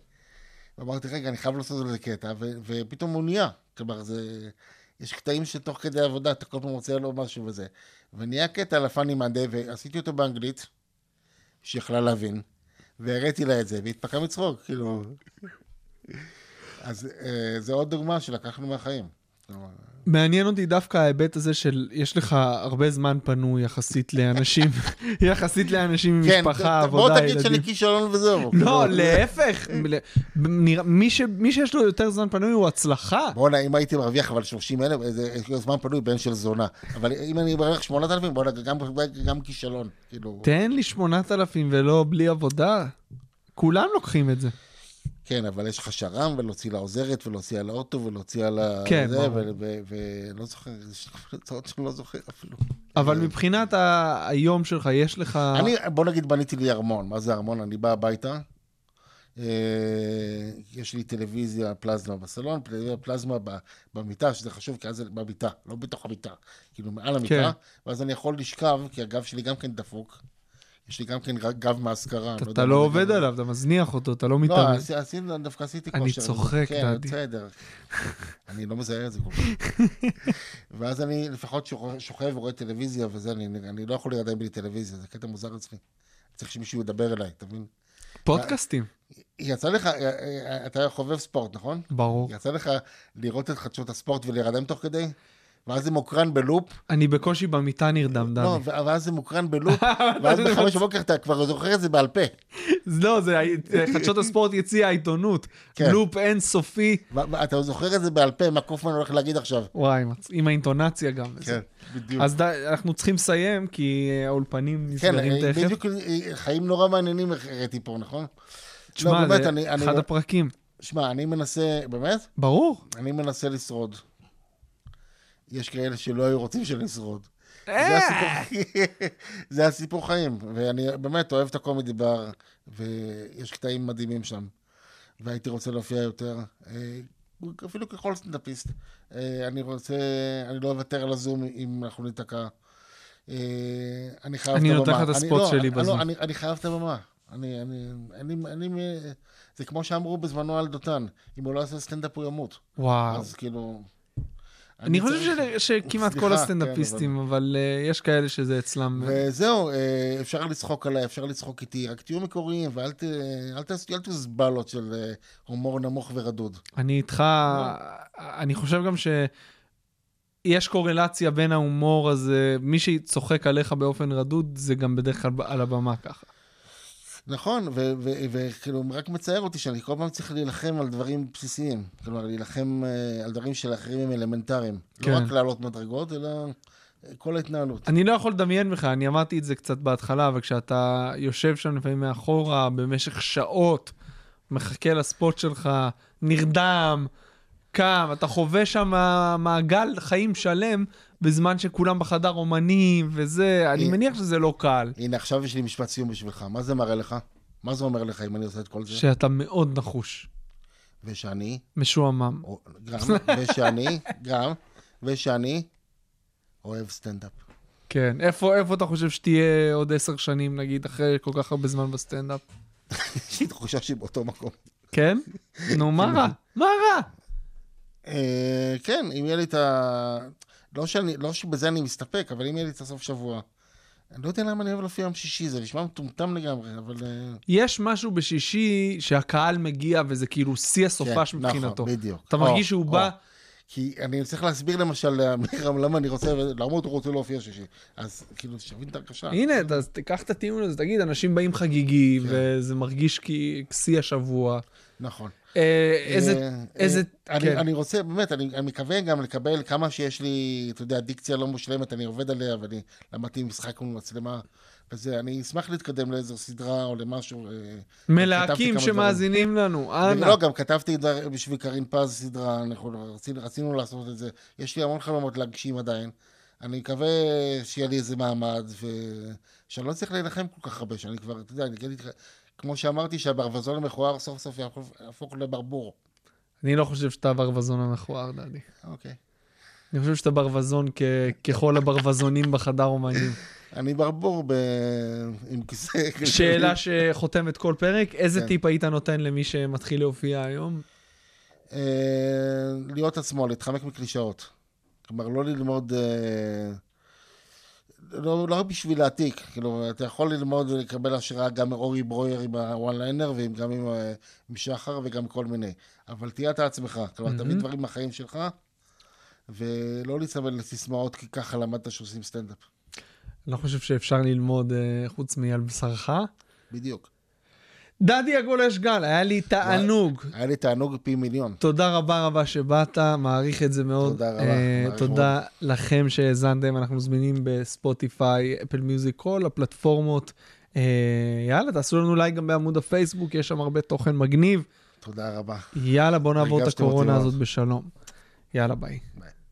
ואמרתי, רגע, אני חייב לעשות על זה קטע, ו- ופתאום הוא נהיה. כלומר, זה... יש קטעים שתוך כדי עבודה, אתה כל פעם רוצה לו משהו וזה. ונהיה קטע על הפאני ועשיתי אותו באנגלית, שיכלה להבין, והראיתי לה את זה, והתפקעה מצחוק, כאילו... אז אה, זה עוד דוגמה שלקחנו מהחיים. מעניין אותי דווקא ההיבט הזה של יש לך הרבה זמן פנוי יחסית לאנשים, יחסית לאנשים עם כן, משפחה, עבודה, בוא תגיד שאני ילדים. כישלון וזהו. לא. להפך. מי ש- מי שיש לו יותר זמן פנוי הוא הצלחה. בואנה, אם הייתי מרוויח אבל 30 אלף, זה זמן פנוי בן של זונה. אבל אם אני מרוויח 8,000, בואנה, גם- גם כישלון. כאילו... תן לי 8,000 ולא בלי עבודה. כולם לוקחים את זה. כן, אבל יש לך שר"ם, ולהוציא לעוזרת, ולהוציא על האוטו, ולהוציא על ה... כן, זה, ברור. ולא זוכר, יש לי הצעות שאני לא זוכר אפילו. אבל מבחינת ה- היום שלך, יש לך... אני, בוא נגיד, בניתי לי ארמון. מה זה ארמון? אני בא הביתה, אה, יש לי טלוויזיה פלזמה בסלון, טלוויזיה פלזמה במיטה, שזה חשוב, כי אז זה במיטה, לא בתוך המיטה, כאילו מעל המיטה, כן. ואז אני יכול לשכב, כי הגב שלי גם כן דפוק. יש לי גם כן גב מהשכרה. אני אתה לא מה זה עובד. עליו, אתה מזניח אותו, אתה לא לא, מתאמץ. עשי- עשיתי, דווקא עשיתי אני כושר. צוחק, כן, דדי. בסדר. אני לא מזהה את זה כל כך. ואז אני לפחות שוכב- ורואה טלוויזיה וזה, אני, אני לא יכול להירדם בלי טלוויזיה, זה קטע מוזר אצלי. צריך שמישהו ידבר אליי, אתה מבין? פודקאסטים, יצא לך, אה, אה, אתה חובב ספורט, נכון? ברור. יצא לך לראות את חדשות הספורט ולהירדם תוך כדי? ואז זה מוקרן בלופ, אני בקושי במיטה נרדם, לא, דני. ו- ואז זה מוקרן בלופ, ואז בחמש בבוקר אתה כבר זוכר את זה בעל פה. לא, זה חדשות הספורט יציע העיתונות. כן. לופ אינסופי. ואתה זוכר את זה בעל פה, מה קופמן הולך להגיד עכשיו. וואי, עם האינטונציה גם. כן, בדיוק. אז אנחנו צריכים לסיים, כי האולפנים כן, נסגרים אה, תכף. בדיוק אה, חיים נורא מעניינים הראיתי פה, נכון? תשמע, לא, זה אחד הפרקים. שמע, אני מנסה, באמת? ברור. אני מנסה לשרוד. יש כאלה שלא היו רוצים שנשרוד. זה אה! הסיפור, זה הסיפור חיים, ואני באמת אוהב את הקומדי בר, ויש קטעים מדהימים שם, והייתי רוצה להופיע יותר, אה, אפילו ככל סטנדאפיסט. אה, אני רוצה, אני לא אוותר על הזום אם אנחנו ניתקע. אני חייב את אני הבמה. נותן לך את אני- הספוט שלי אני- בזום. אני אני חייב את הבמה. אני, אני, אני, אני, זה כמו שאמרו בזמנו על דותן, אם הוא לא יעשה סטנדאפ הוא ימות. וואו. אז כאילו... אני חושב צריך- של- שכמעט כל סליחה, הסטנדאפיסטים, אבל אה, יש כאלה שזה אצלם. וזהו, אה, אפשר לצחוק עליי, אפשר לצחוק איתי, רק תהיו מקוריים ואל ת- אל תעשו אל תעשו זבלות של אה, הומור נמוך ורדוד. אני איתך, אני חושב גם שיש קורלציה בין ההומור הזה, מי שצוחק עליך באופן רדוד, זה גם בדרך כלל על הבמה ככה. נכון, וכאילו, רק מצער אותי שאני כל פעם צריך להילחם על דברים בסיסיים. כלומר, להילחם אה, על דברים שלאחרים הם אלמנטריים. כן. לא רק לעלות מדרגות, אלא אה, כל ההתנהלות. אני לא יכול לדמיין בך, אני אמרתי את זה קצת בהתחלה, אבל כשאתה יושב שם לפעמים מאחורה במשך שעות, מחכה לספוט שלך, נרדם, קם, אתה חווה שם מעגל חיים שלם, בזמן שכולם בחדר אומנים וזה, אני. מניח שזה לא קל, הנה, עכשיו יש לי משפט סיום בשבילך. מה זה מראה לך? מה זה אומר לך אם אני עושה את כל זה? שאתה מאוד נחוש, ושאני, משועמם. או- גם, ושאני, גם, ושאני אוהב סטנדאפ. כן, איפה, איפה אתה חושב שתהיה עוד עשר שנים, נגיד, אחרי כל כך הרבה זמן בסטנדאפ? יש לי תחושה שהיא באותו מקום. כן? נו, מה רע? מה רע? אה, כן, אם יהיה לי את ה... לא, שאני, לא שבזה אני מסתפק, אבל אם יהיה לי את הסוף שבוע, אני לא יודע למה אני אוהב להופיע יום שישי, זה נשמע מטומטם לגמרי, אבל... אה, יש משהו בשישי שהקהל מגיע וזה כאילו שיא הסופש כן, מבחינתו. נכון, בדיוק. אתה או, מרגיש שהוא או. בא, כי אני צריך להסביר למשל לאמירם למה אני רוצה, למה הוא רוצה להופיע שישי. אז כאילו, שתבין את ההרגשה. הנה, אז תיקח את הטיעון הזה, תגיד, אנשים באים חגיגי, כן. וזה מרגיש כשיא השבוע. נכון. אה, איזה, אה, איזה, אה, אני, כן. אני רוצה, באמת, אני, מקווה גם לקבל כמה שיש לי, אתה יודע, דיקציה לא מושלמת, אני עובד עליה, ואני למדתי משחק מול מצלמה, וזה, אני אשמח להתקדם לאיזו סדרה או למשהו. מלהקים שמאזינים לנו. אנא. לא, גם כתבתי בשביל קרין פז סדרה, אנחנו רצינו, רצינו לעשות את זה. יש לי המון חלומות להגשים עדיין. אני מקווה שיהיה לי איזה מעמד, ושאני לא צריך להילחם כל כך הרבה, שאני כבר, אתה יודע, אני לך, כמו שאמרתי, שהברווזון המכוער סוף סוף יהפוך- לברבור. אני לא חושב שאתה הברווזון המכוער, דדי. אוקיי. אני חושב שאתה ברווזון ככל הברווזונים בחדר אומנים. אני ברבור ב... עם כיסא... שאלה שחותמת כל פרק, איזה כן. טיפ היית נותן למי שמתחיל להופיע היום? אה, להיות עצמו, להתחמק מקלישאות. כלומר, לא ללמוד... לא, לא בשביל להעתיק, כאילו, אתה יכול ללמוד ולקבל השראה גם מאורי ברויר עם הוואן ליינר, וגם עם, אה, עם שחר וגם כל מיני. אבל תהיה אתה עצמך, כלומר, תביא מהמם. דברים מהחיים שלך, ולא להצטבל לסיסמאות, כי ככה למדת שעושים סטנדאפ. אני לא חושב שאפשר ללמוד אה, חוץ מעל בשרך. בדיוק. דדי הגולש גל, היה לי תענוג. היה לי תענוג פי מיליון. תודה רבה רבה שבאת, מעריך את זה מאוד. תודה רבה, מעריך תודה לכם שהאזנתם, אנחנו זמינים בספוטיפיי, Apple Music, כל הפלטפורמות. אה, יאללה, תעשו לנו לייק גם בעמוד הפייסבוק, יש שם הרבה תוכן מגניב. תודה רבה. יאללה, בוא נעבור את הקורונה. הזאת בשלום. יאללה, ביי. ביי.